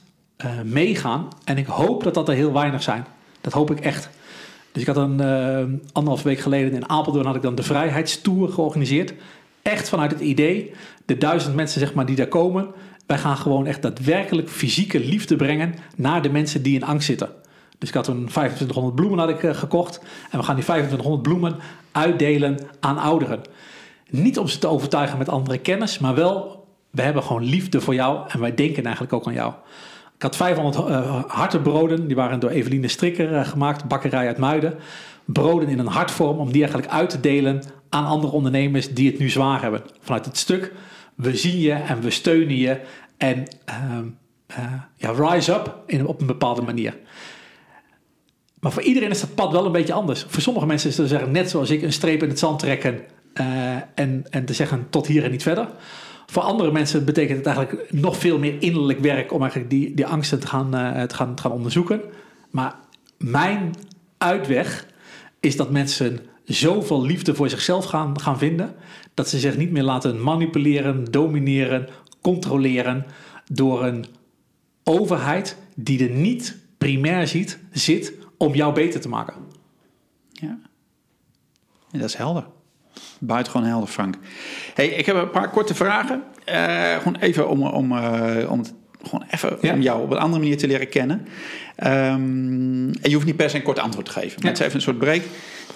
meegaan, en ik hoop dat dat er heel weinig zijn. Dat hoop ik echt. Dus ik had een uh, anderhalf week geleden in Apeldoorn had ik dan de Vrijheidstour georganiseerd. Echt vanuit het idee, de duizend mensen zeg maar die daar komen, wij gaan gewoon echt daadwerkelijk fysieke liefde brengen naar de mensen die in angst zitten. Dus ik had een 2500 bloemen had ik, uh, gekocht en we gaan die 2500 bloemen uitdelen aan ouderen. Niet om ze te overtuigen met andere kennis, maar wel, we hebben gewoon liefde voor jou en wij denken eigenlijk ook aan jou. Ik had 500 uh, harte broden, die waren door Eveline Strikker uh, gemaakt, bakkerij uit Muiden. Broden in een hartvorm om die eigenlijk uit te delen aan andere ondernemers die het nu zwaar hebben. Vanuit het stuk, we zien je en we steunen je en uh, ja, rise up in, op een bepaalde manier. Maar voor iedereen is dat pad wel een beetje anders. Voor sommige mensen is het zeggen, net zoals ik, een streep in het zand trekken en, en te zeggen tot hier en niet verder. Voor andere mensen betekent het eigenlijk nog veel meer innerlijk werk om eigenlijk die, die angsten te gaan, uh, te, gaan, te gaan onderzoeken. Maar mijn uitweg is dat mensen zoveel liefde voor zichzelf gaan, gaan vinden, dat ze zich niet meer laten manipuleren, domineren, controleren door een overheid die er niet primair ziet, zit om jou beter te maken. Ja, dat is helder. Buitengewoon helder, Frank. Hey, ik heb een paar korte vragen. Uh, gewoon even om, om, uh, om gewoon even om jou op een andere manier te leren kennen. Um, en je hoeft niet per se een kort antwoord te geven. Maar het is even een soort break.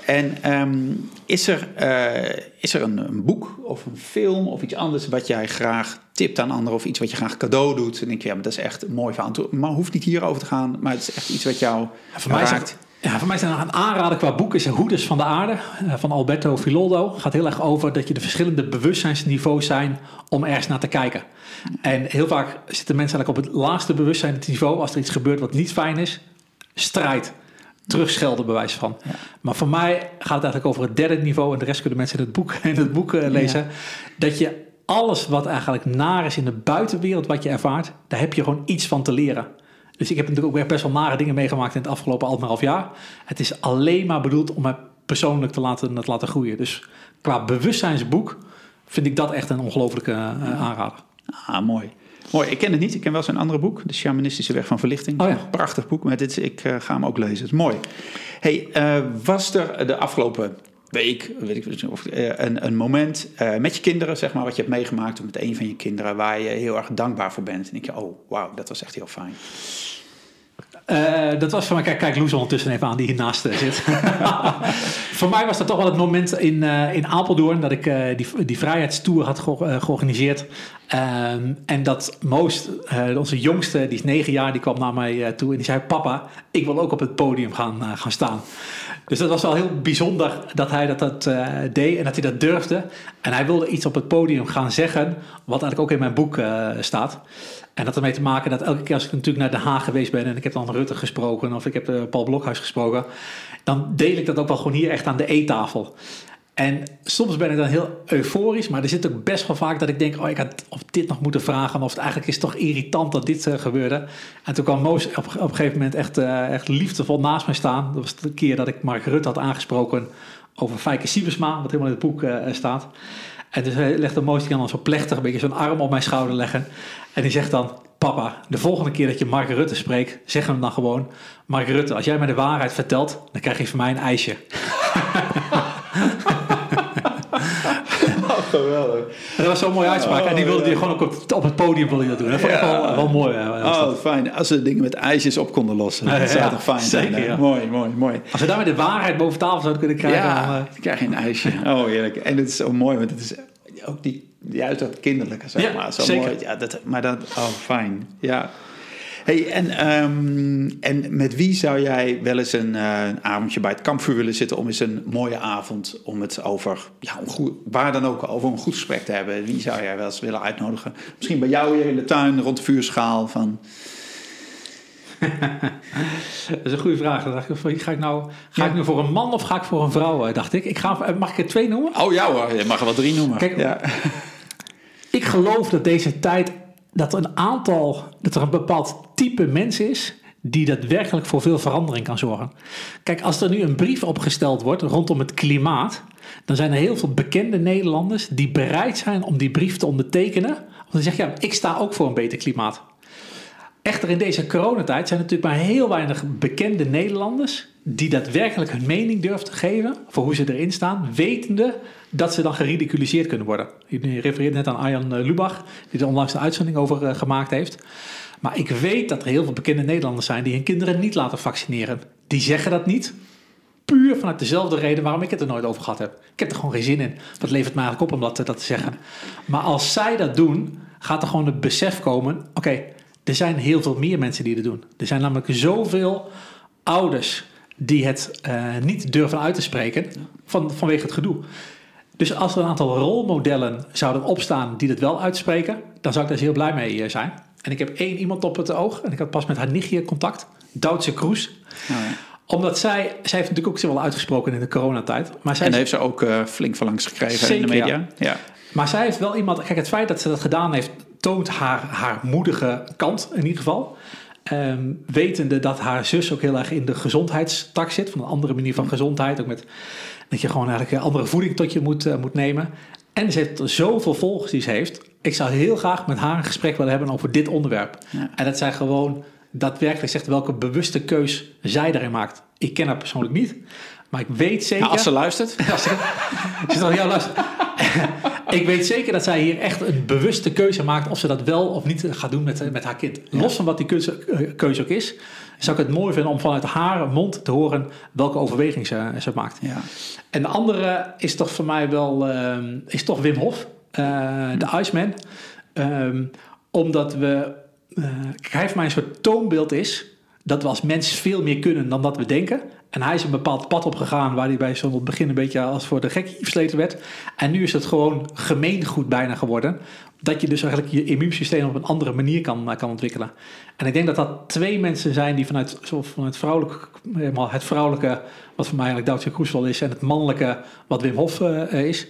En um, is er, uh, is er een, een, boek of een film of iets anders wat jij graag tipt aan anderen of iets wat je graag cadeau doet? En denk je, ja, maar dat is echt een mooi verhaal. Maar hoeft niet hierover te gaan, maar het is echt iets wat jou ja, voor raakt. Mij is het, ja, voor mij is een aanrader qua boek is Hoeders van de Aarde eh, van Alberto Filoldo. Het gaat heel erg over dat je de verschillende bewustzijnsniveaus zijn om ergens naar te kijken. En heel vaak zitten mensen eigenlijk op het laagste bewustzijnsniveau. Als er iets gebeurt wat niet fijn is, strijd. Terugschelden bewijs van. Maar voor mij gaat het eigenlijk over het derde niveau. En de rest kunnen mensen in het boek, in het boek uh, lezen. Dat je alles wat eigenlijk naar is in de buitenwereld wat je ervaart. Daar heb je gewoon iets van te leren. Dus ik heb natuurlijk ook best wel nare dingen meegemaakt in het afgelopen anderhalf jaar. Het is alleen maar bedoeld om mij persoonlijk te laten, te laten groeien. Dus qua bewustzijnsboek vind ik dat echt een ongelofelijke uh, aanrader. Ah, mooi. Mooi, ik ken het niet. Ik ken wel zijn andere boek, De Shamanistische Weg van Verlichting. Oh ja. Prachtig boek, maar dit, ik uh, ga hem ook lezen. Het is mooi. Hey, uh, was er de afgelopen week, weet ik of, een, een moment met je kinderen, zeg maar, wat je hebt meegemaakt, of met een van je kinderen, waar je heel erg dankbaar voor bent? En denk je, oh, wauw, dat was echt heel fijn. Uh, dat was van mij, kijk, kijk Loes ondertussen even aan die hiernaast uh, zit. voor mij was dat toch wel het moment in, uh, in Apeldoorn dat ik die, die vrijheidstour had ge georganiseerd. Um, en dat Moost, onze jongste, die is negen jaar, die kwam naar mij toe en die zei: Papa, ik wil ook op het podium gaan, gaan staan. Dus dat was wel heel bijzonder dat hij dat, dat deed en dat hij dat durfde. En hij wilde iets op het podium gaan zeggen, wat eigenlijk ook in mijn boek staat. En dat ermee te maken dat elke keer als ik natuurlijk naar Den Haag geweest ben en ik heb dan Rutte gesproken of ik heb uh, Paul Blokhuis gesproken, dan deel ik dat ook wel gewoon hier echt aan de eettafel. En soms ben ik dan heel euforisch, maar er zit ook best wel vaak dat ik denk: oh, ik had of dit nog moeten vragen, of het eigenlijk is toch irritant dat dit uh, gebeurde. En toen kwam Moos op, een gegeven moment echt, uh, echt liefdevol naast mij staan. Dat was de keer dat ik Mark Rutte had aangesproken over Fijke Siebersma, wat helemaal in het boek staat. En dus hij legde Moos die dan zo plechtig een beetje zo'n arm op mijn schouder leggen. En die zegt dan, papa, de volgende keer dat je Mark Rutte spreekt, zeg hem dan gewoon... Mark Rutte, als jij mij de waarheid vertelt, dan krijg je van mij een ijsje. Oh, geweldig. Dat was zo'n mooie uitspraak. en die wilde die gewoon ook op, op het podium wilde dat doen. Dat vond ik wel, wel mooi. Oh, fijn. Als ze dingen met ijsjes op konden lossen. Dat zou toch fijn zeker, zijn. Mooi, mooi, mooi. Als we daarmee de waarheid boven tafel zouden kunnen krijgen. Ja, dan, uh, krijg je een ijsje. Oh, heerlijk. En het is zo mooi, want het is ook die juist dat kinderlijke, zeg maar. Zo zeker. mooi. Ja, dat, maar dat, oh, fijn. Ja. Hey, en, um, en met wie zou jij wel eens een, uh, een, avondje bij het kampvuur willen zitten om eens een mooie avond om het over, ja, om goed, waar dan ook, over een goed gesprek te hebben? Wie zou jij wel eens willen uitnodigen? Misschien bij jou hier in de tuin rond de vuurschaal van. dat is een goede vraag. Dacht ik, ga ik nou ga ja. ik nu voor een man of ga ik voor een vrouw? Dacht ik. ik ga, mag ik er twee noemen? Oh ja hoor, je mag er wel drie noemen. Kijk, ja. ik geloof dat deze tijd dat, een aantal, dat er een bepaald type mens is die daadwerkelijk voor veel verandering kan zorgen. Kijk, als er nu een brief opgesteld wordt rondom het klimaat, dan zijn er heel veel bekende Nederlanders die bereid zijn om die brief te ondertekenen. Want die zeggen, ja, ik sta ook voor een beter klimaat. Echter, in deze coronatijd zijn er natuurlijk maar heel weinig bekende Nederlanders die daadwerkelijk hun mening durven te geven voor hoe ze erin staan, wetende dat ze dan geridiculiseerd kunnen worden. Je refereert net aan Arjan eh, Lubach, die er onlangs een uitzending over eh, gemaakt heeft. Maar ik weet dat er heel veel bekende Nederlanders zijn die hun kinderen niet laten vaccineren. Die zeggen dat niet, puur vanuit dezelfde reden waarom ik het er nooit over gehad heb. Ik heb er gewoon geen zin in. Wat levert mij eigenlijk op om dat, dat te zeggen? Maar als zij dat doen, gaat er gewoon het besef komen: oké, er zijn heel veel meer mensen die dat doen. Er zijn namelijk zoveel ouders die het uh, niet durven uit te spreken van, vanwege het gedoe. Dus als er een aantal rolmodellen zouden opstaan die dat wel uitspreken, dan zou ik daar heel blij mee eh, zijn. En ik heb één iemand op het oog en ik had pas met haar nichtje contact, Duitse Kroes. Oh ja. Omdat zij, zij heeft natuurlijk ook zich wel uitgesproken in de coronatijd. Maar zij en heeft ze ook uh, flink verlangs gekregen in de media. Ja. Maar zij heeft wel iemand, kijk het feit dat ze dat gedaan heeft, toont haar, haar moedige kant in ieder geval. Um, wetende dat haar zus ook heel erg in de gezondheidstak zit. Van een andere manier van gezondheid. Ook met dat je gewoon eigenlijk andere voeding tot je moet, uh, moet nemen. En ze heeft zoveel volgers die ze heeft. Ik zou heel graag met haar een gesprek willen hebben over dit onderwerp. Ja. En dat zij gewoon daadwerkelijk zegt welke bewuste keus zij daarin maakt. Ik ken haar persoonlijk niet. Maar ik weet zeker... Nou, als ze luistert. als ze, ze al jou luistert. ik weet zeker dat zij hier echt een bewuste keuze maakt of ze dat wel of niet gaat doen met, met haar kind. Los van wat die keuze, eh, keuze ook is, zou ik het mooi vinden om vanuit haar mond te horen welke overweging ze, ze maakt. Ja. En de andere is toch voor mij wel uh, is toch Wim Hof, uh, de Iceman. Um, omdat we, uh, hij heeft mij een soort toonbeeld is dat we als mens veel meer kunnen dan dat we denken. En hij is een bepaald pad opgegaan waar hij bij zo'n begin een beetje als voor de gek versleten werd. En nu is het gewoon gemeengoed bijna geworden. Dat je dus eigenlijk je immuunsysteem op een andere manier kan, kan ontwikkelen. En ik denk dat dat twee mensen zijn die vanuit, vanuit vrouwelijk, het vrouwelijke, wat voor mij eigenlijk Duitse Kroesel is, en het mannelijke, wat Wim Hof uh, is.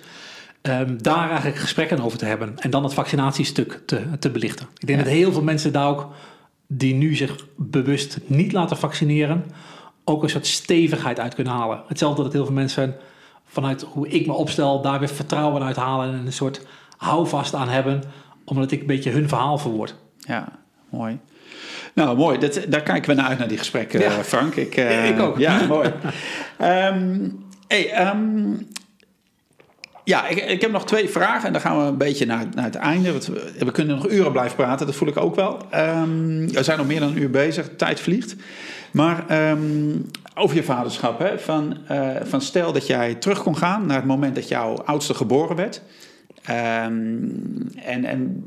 Um, daar eigenlijk gesprekken over te hebben. En dan het vaccinatiestuk te, te belichten. Ik denk dat heel veel mensen daar ook, die nu zich bewust niet laten vaccineren, ook een soort stevigheid uit kunnen halen. Hetzelfde dat heel veel mensen vanuit hoe ik me opstel, daar weer vertrouwen uit halen en een soort houvast aan hebben, omdat ik een beetje hun verhaal verwoord. Ja, mooi. Nou, mooi. Dat, daar kijken we naar uit, naar die gesprekken, ja. Frank. Ik, uh, ik ook. Ja, mooi. Um, hey, um, ja, ik, ik, heb nog twee vragen en dan gaan we een beetje naar, naar het einde. We, kunnen nog uren blijven praten, dat voel ik ook wel. Um, we zijn nog meer dan een uur bezig, tijd vliegt. Maar um, over je vaderschap, hè? Van, uh, van stel dat jij terug kon gaan naar het moment dat jouw oudste geboren werd. Um, en, en,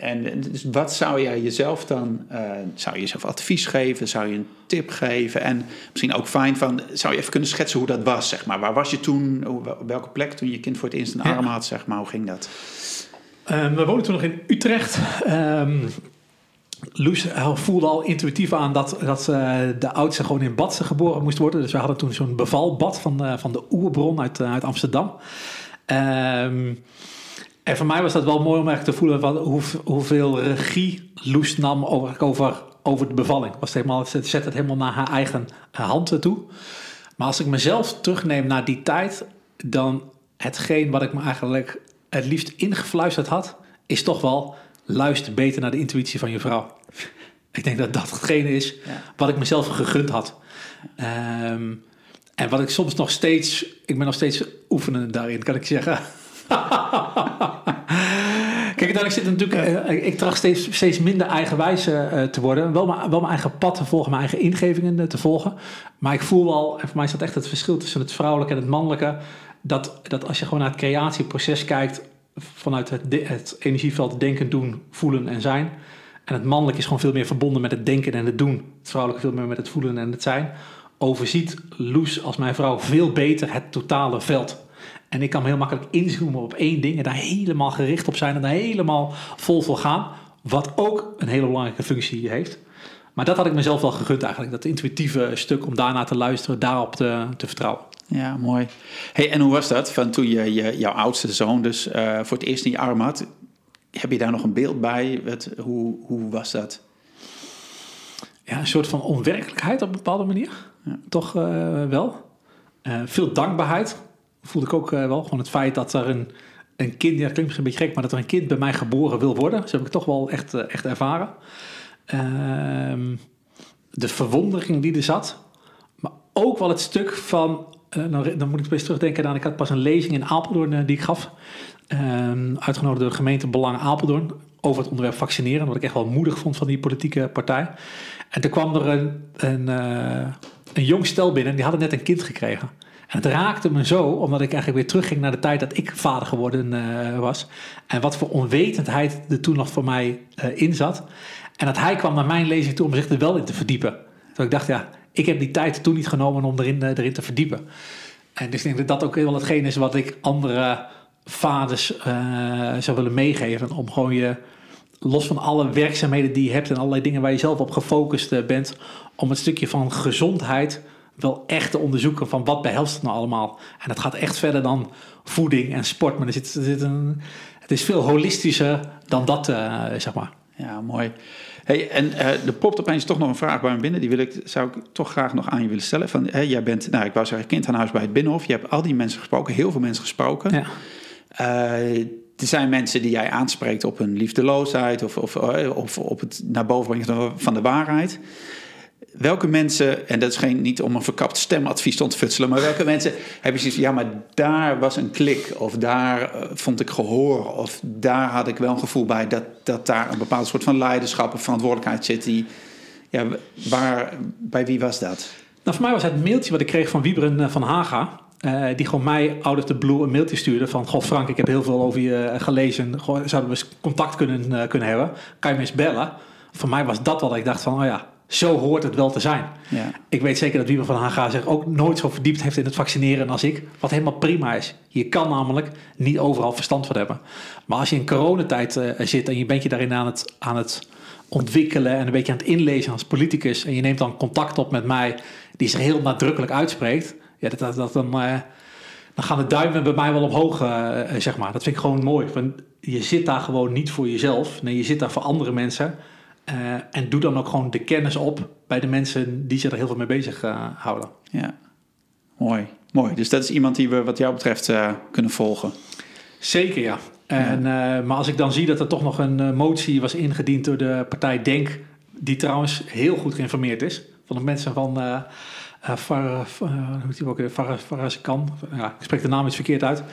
en dus wat zou jij jezelf dan, uh, zou je jezelf advies geven, zou je een tip geven en misschien ook fijn van, zou je even kunnen schetsen hoe dat was, zeg maar. Waar was je toen, op welke plek toen je kind voor het eerst een arm had, zeg maar, hoe ging dat? Um, we woonden toen nog in Utrecht. Um, Loes voelde al intuïtief aan dat, dat uh, de oudste gewoon in Badse geboren moest worden. Dus we hadden toen zo'n bevalbad van, uh, van de Oerbron uit, uit Amsterdam. Um, en voor mij was dat wel mooi om echt te voelen van hoe, hoeveel regie Loes nam over, over, over de bevalling. Was het helemaal, ze zet het helemaal naar haar eigen hand toe. Maar als ik mezelf terugneem naar die tijd, dan hetgeen wat ik me eigenlijk het liefst ingefluisterd had, is toch wel luister beter naar de intuïtie van je vrouw. Ik denk dat dat hetgene is wat ik mezelf gegund had. Um, en wat ik soms nog steeds, ik ben nog steeds oefenen daarin, kan ik zeggen. Kijk, dan ik zit natuurlijk, uh, ik tracht steeds, steeds minder eigenwijs uh, te worden. Wel, wel mijn eigen pad te volgen, mijn eigen ingevingen te volgen. Maar ik voel wel, en voor mij is dat echt het verschil tussen het vrouwelijke en het mannelijke. Dat, dat als je gewoon naar het creatieproces kijkt, vanuit het, het energieveld denken, doen, voelen en zijn. En het mannelijk is gewoon veel meer verbonden met het denken en het doen. Het vrouwelijke veel meer met het voelen en het zijn. Overziet Loes als mijn vrouw veel beter het totale veld. En ik kan heel makkelijk inzoomen op één ding en daar helemaal gericht op zijn en daar helemaal vol voor gaan. Wat ook een hele belangrijke functie heeft. Maar dat had ik mezelf wel gegund eigenlijk. Dat intuïtieve stuk om daarna te luisteren, daarop te, te vertrouwen. Ja, mooi. Hey, en hoe was dat van toen je, je jouw oudste zoon dus uh, voor het eerst in je arm had? heb je daar nog een beeld bij? Wat, hoe, hoe was dat? Ja, een soort van onwerkelijkheid op een bepaalde manier. Ja. Toch uh, wel. Uh, veel dankbaarheid voelde ik ook uh, wel. Gewoon het feit dat er een, een kind, ja, dat klinkt een beetje gek, maar dat er een kind bij mij geboren wil worden. Dat heb ik toch wel echt, echt ervaren. Ehm, de verwondering die er zat. Maar ook wel het stuk van, nou, dan moet ik best terugdenken aan, ik had pas een lezing in Apeldoorn die ik gaf. Ehm, uitgenodigd door de gemeente Belang Apeldoorn over het onderwerp vaccineren. Wat ik echt wel moedig vond van die politieke partij. En toen kwam er een, een, uh, een jong stel binnen en die hadden net een kind gekregen. En het raakte me zo, omdat ik eigenlijk weer terugging naar de tijd dat ik vader geworden uh, was. En wat voor onwetendheid er toen nog voor mij uh, in zat. En dat hij kwam naar mijn lezing toe om zich er wel in te verdiepen. Toen ik dacht, ja, ik heb die tijd toen niet genomen om erin, erin te verdiepen. En dus ik denk dat dat ook wel hetgeen is wat ik andere vaders zou willen meegeven. Om gewoon je los van alle werkzaamheden die je hebt en allerlei dingen waar je zelf op gefocust eh, bent, om het stukje van gezondheid wel echt te onderzoeken van wat behelst het nou allemaal. En dat gaat echt verder dan voeding en sport, maar er zit, er zit een, het is veel holistischer dan dat, uh, zeg maar. Ja, mooi. Hey, en uh, er popt opeens toch nog een vraag bij me binnen. Die wil ik, zou ik toch graag nog aan je willen stellen. Van, hey, jij bent, nou, ik wou zeggen, kind aan huis bij het Binnenhof. Je hebt al die mensen gesproken, heel veel mensen gesproken. Ja. Uh, er zijn mensen die jij aanspreekt op hun liefdeloosheid of, of, eh, of op het naar boven brengen van de waarheid. Welke mensen, en dat is geen, niet om een verkapt stemadvies te ontfutselen, maar welke mensen hebben zoiets ja, maar daar was een klik, of daar uh, vond ik gehoor, of daar had ik wel een gevoel bij dat, dat daar een bepaald soort van leiderschap of verantwoordelijkheid zit. Die, ja, waar, bij wie was dat? Nou, voor mij was het mailtje wat ik kreeg van Wieberen eh, van Haga. Uh, die gewoon mij out of the blue een mailtje stuurde van... Goh Frank, ik heb heel veel over je eh, gelezen. Goh, zouden we eens contact kunnen, kunnen hebben? Kan je me eens bellen? Voor mij was dat wat ik dacht van... Oh ja, zo hoort het wel te zijn. Ja. Ik weet zeker dat Wieber van Haga zich ook nooit zo verdiept heeft in het vaccineren als ik. Wat helemaal prima is. Je kan namelijk niet overal verstand van hebben. Maar als je in coronatijd uh, zit en je bent je daarin aan het, aan het ontwikkelen... en een beetje aan het inlezen als politicus... en je neemt dan contact op met mij die zich heel nadrukkelijk uitspreekt ja, dat, dat, dat dan, uh, dan gaan de duimen bij mij wel omhoog, uh, zeg maar. Dat vind ik gewoon mooi. Want je zit daar gewoon niet voor jezelf. Nee, je zit daar voor andere mensen. Uh, en doe dan ook gewoon de kennis op bij de mensen die zich er heel veel mee bezig houden. Ja, mooi. Mooi. Dus dat is iemand die we wat jou betreft kunnen volgen. Zeker, ja. En, ja. maar als ik dan zie dat er toch nog een motie was ingediend door de partij Denk, die trouwens heel goed geïnformeerd is, van de mensen van uh, Far, uh, hoe ook Far, kan. Ja, ik spreek de naam iets verkeerd uit. Uh,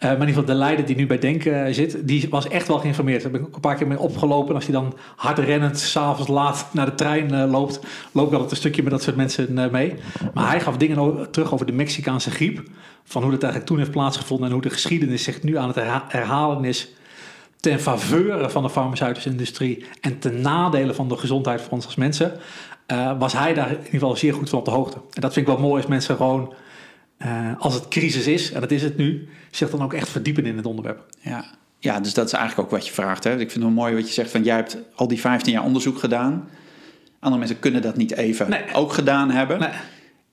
maar in ieder geval de leider die nu bij Denken zit, die was echt wel geïnformeerd. Daar ben ik ook een paar keer mee opgelopen. Als hij dan hard rennend, s'avonds laat naar de trein loopt, loopt wel een stukje met dat soort mensen mee. Maar hij gaf dingen terug over de Mexicaanse griep. Van hoe dat eigenlijk toen heeft plaatsgevonden en hoe de geschiedenis zich nu aan het herhalen is ten faveur van de farmaceutische industrie en ten nadele van de gezondheid van ons als mensen. Uh, was hij daar in ieder geval zeer goed van op de hoogte. En dat vind ik wel mooi als mensen gewoon, uh, als het crisis is, en dat is het nu, zich dan ook echt verdiepen in het onderwerp. Ja, ja dus dat is eigenlijk ook wat je vraagt. Hè? Ik vind het wel mooi wat je zegt van jij hebt al die 15 jaar onderzoek gedaan. Andere mensen kunnen dat niet even nee. ook gedaan hebben. Nee.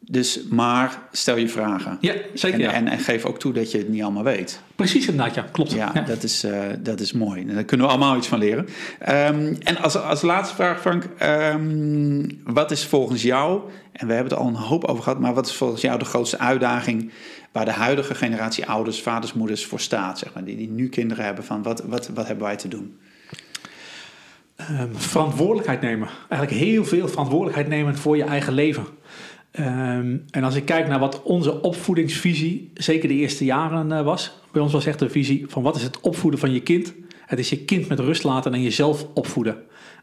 Dus, maar stel je vragen. Ja, zeker. En, ja. en, en, geef ook toe dat je het niet allemaal weet. Precies inderdaad, ja. Klopt. Ja, Dat, is, uh, dat is mooi. Daar kunnen we allemaal iets van leren. Um, en als, als laatste vraag, Frank. Um, wat is volgens jou, en we hebben het al een hoop over gehad... maar wat is volgens jou de grootste uitdaging... waar de huidige generatie ouders, vaders, moeders voor staat? Zeg maar, die, die nu kinderen hebben van wat, wat, wat hebben wij te doen? Um, verantwoordelijkheid nemen. Eigenlijk heel veel verantwoordelijkheid nemen voor je eigen leven. Um, en als ik kijk naar wat onze opvoedingsvisie, zeker de eerste jaren uh, was, bij ons was echt een visie van wat is het opvoeden van je kind? Het is je kind met rust laten en jezelf opvoeden.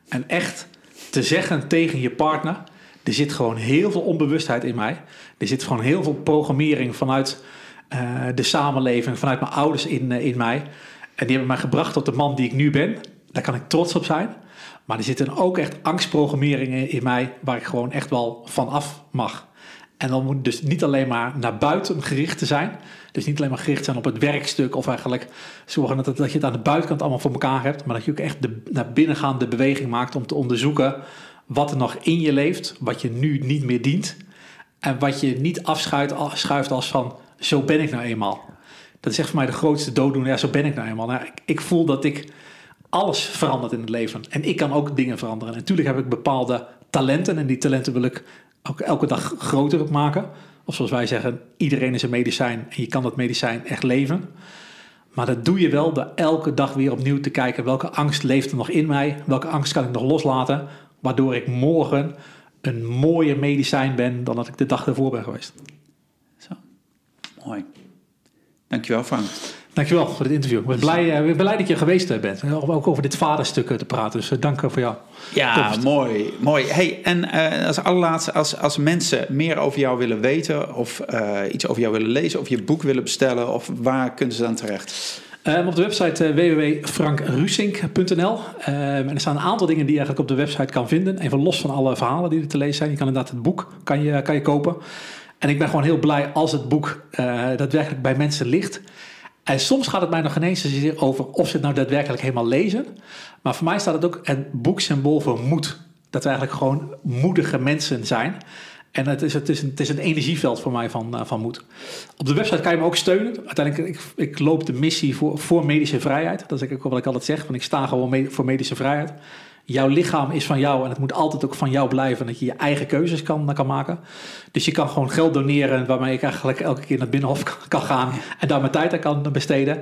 En echt te zeggen tegen je partner, er zit gewoon heel veel onbewustheid in mij. Er zit gewoon heel veel programmering vanuit uh, de samenleving, vanuit mijn ouders in, uh, in mij. En die hebben mij gebracht tot de man die ik nu ben. Daar kan ik trots op zijn. Maar er zitten ook echt angstprogrammeringen in mij waar ik gewoon echt wel van af mag. En dan moet dus niet alleen maar naar buiten gericht te zijn. Dus niet alleen maar gericht zijn op het werkstuk of eigenlijk zorgen dat, dat je het aan de buitenkant allemaal voor elkaar hebt. Maar dat je ook echt de naar binnengaande beweging maakt om te onderzoeken wat er nog in je leeft, wat je nu niet meer dient. En wat je niet afschuift als van zo ben ik nou eenmaal. Dat is echt voor mij de grootste dooddoener. Ja, zo ben ik nou eenmaal. Nou, ik, ik voel dat ik alles verandert in het leven. En ik kan ook dingen veranderen. En natuurlijk heb ik bepaalde talenten. En die talenten wil ik ook elke dag groter maken. Of zoals wij zeggen, iedereen is een medicijn. En je kan dat medicijn echt leven. Maar dat doe je wel door elke dag weer opnieuw te kijken welke angst leeft er nog in mij, welke angst kan ik nog loslaten, waardoor ik morgen een mooier medicijn ben dan dat ik de dag ervoor ben geweest. Zo, mooi. Dankjewel Frank. Dankjewel voor dit interview. Ik ben blij, uh, blij dat je geweest eh, bent. Ook over dit vaderstuk te praten. Dus uh, dank voor jou. Ja, mooi. mooi. Hey, en uh, als allerlaatste, als, als mensen meer over jou willen weten... of iets over jou willen lezen of je boek willen bestellen... of waar kunnen ze dan terecht? Um, op de website www.frankrusink.nl. Um, en er staan een aantal dingen die je eigenlijk op de website kan vinden. Even los van alle verhalen die er te lezen zijn. Je kan inderdaad het boek kan je, kan je kopen. En ik ben gewoon heel blij als het boek daadwerkelijk bij mensen ligt... En soms gaat het mij nog ineens over of ze het nou daadwerkelijk helemaal lezen. Maar voor mij staat het ook een boeksymbool voor moed. Dat we eigenlijk gewoon moedige mensen zijn. En het is, het is, een, het is een energieveld voor mij van, uh, van moed. Op de website kan je me ook steunen. Uiteindelijk, ik, ik loop de missie voor, voor medische vrijheid. Dat is ook wat ik altijd zeg. Want ik sta gewoon voor medische vrijheid jouw lichaam is van jou en het moet altijd ook van jou blijven. Dat je je eigen keuzes kan, kan maken. Dus je kan gewoon geld doneren waarmee ik eigenlijk elke keer naar het Binnenhof kan gaan en daar mijn tijd aan kan besteden.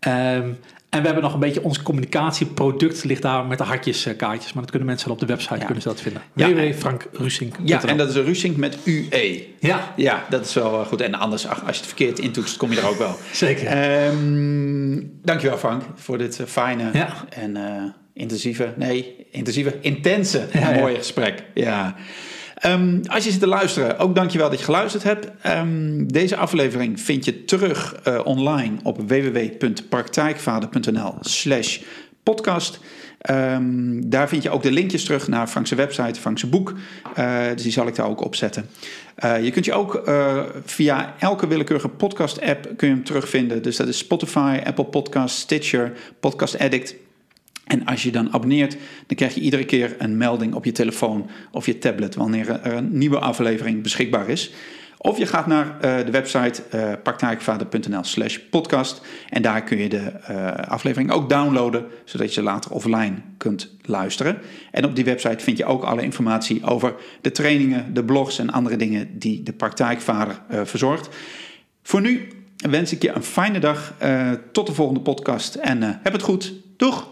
Um, en we hebben nog een beetje ons communicatieproduct ligt daar met de hartjeskaartjes. Maar dat kunnen mensen op de website kunnen ze dat vinden. Ja. Frank Rusink. Ja, en dat is een Rusink met UE. Ja. Ja, dat is wel goed. En anders, als je het verkeerd intoetst, kom je er ook wel. Zeker. Um, dankjewel Frank voor dit eh, fijne en... Uh, intensieve, nee, intensieve, intense, mooie gesprek. Ja. Um, als je zit te luisteren, ook dankjewel dat je geluisterd hebt. Um, deze aflevering vind je terug uh, online op www.praktijkvader.nl slash podcast. Um, daar vind je ook de linkjes terug naar Frankse website, Frankse boek. Uh, dus die zal ik daar ook opzetten. Uh, je kunt je ook uh, via elke willekeurige podcast-app kun je hem terugvinden. Dus dat is Spotify, Apple Podcasts, Stitcher, Podcast Addict. En als je dan abonneert, dan krijg je iedere keer een melding op je telefoon of je tablet wanneer er een nieuwe aflevering beschikbaar is. Of je gaat naar uh, de website uh, praktijkvader.nl slash podcast en daar kun je de uh, aflevering ook downloaden, zodat je later offline kunt luisteren. En op die website vind je ook alle informatie over de trainingen, de blogs en andere dingen die de praktijkvader verzorgt. Voor nu wens ik je een fijne dag. tot de volgende podcast en heb het goed. Doeg!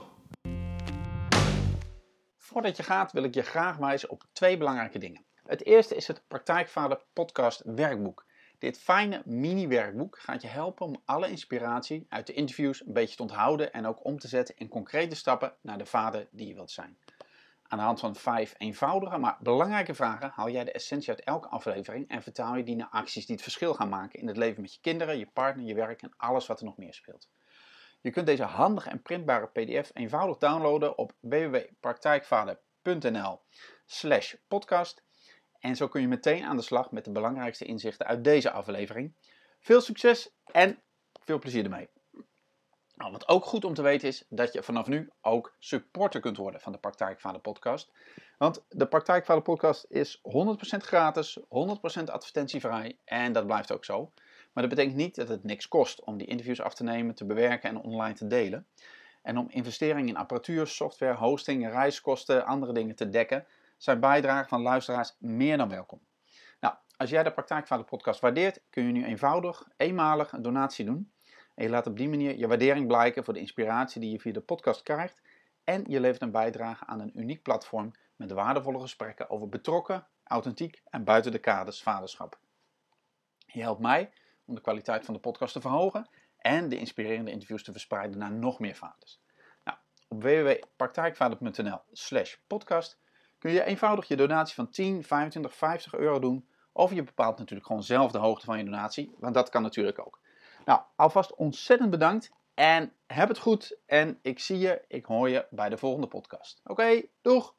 Voordat je gaat wil ik je graag wijzen op twee belangrijke dingen. Het eerste is het Praktijkvader Podcast Werkboek. Dit fijne mini-werkboek gaat je helpen om alle inspiratie uit de interviews een beetje te onthouden en ook om te zetten in concrete stappen naar de vader die je wilt zijn. Aan de hand van vijf eenvoudige maar belangrijke vragen haal jij de essentie uit elke aflevering en vertaal je die naar acties die het verschil gaan maken in het leven met je kinderen, je partner, je werk en alles wat er nog meer speelt. Je kunt deze handige en printbare PDF eenvoudig downloaden op www.praktijkvader.nl slash podcast. En zo kun je meteen aan de slag met de belangrijkste inzichten uit deze aflevering. Veel succes en veel plezier ermee. Nou, wat ook goed om te weten is dat je vanaf nu ook supporter kunt worden van de Praktijkvader podcast. Want de Praktijkvader podcast is 100% gratis, 100% advertentievrij en dat blijft ook zo. Maar dat betekent niet dat het niks kost om die interviews af te nemen, te bewerken en online te delen. En om investeringen in apparatuur, software, hosting, reiskosten, andere dingen te dekken, zijn bijdragen van luisteraars meer dan welkom. Nou, als jij de Praktijkvader podcast waardeert, kun je nu eenvoudig, eenmalig een donatie doen. En je laat op die manier je waardering blijken voor de inspiratie die je via de podcast krijgt. En je levert een bijdrage aan een uniek platform met waardevolle gesprekken over betrokken, authentiek en buiten de kaders vaderschap. Je helpt mij om de kwaliteit van de podcast te verhogen en de inspirerende interviews te verspreiden naar nog meer vaders. Nou, op www.praktijkvader.nl slash podcast kun je eenvoudig je donatie van 10, 25, 50 euro doen. Of je bepaalt natuurlijk gewoon zelf de hoogte van je donatie, want dat kan natuurlijk ook. Nou, alvast ontzettend bedankt en heb het goed. En ik zie je, ik hoor je bij de volgende podcast. Oké, doeg!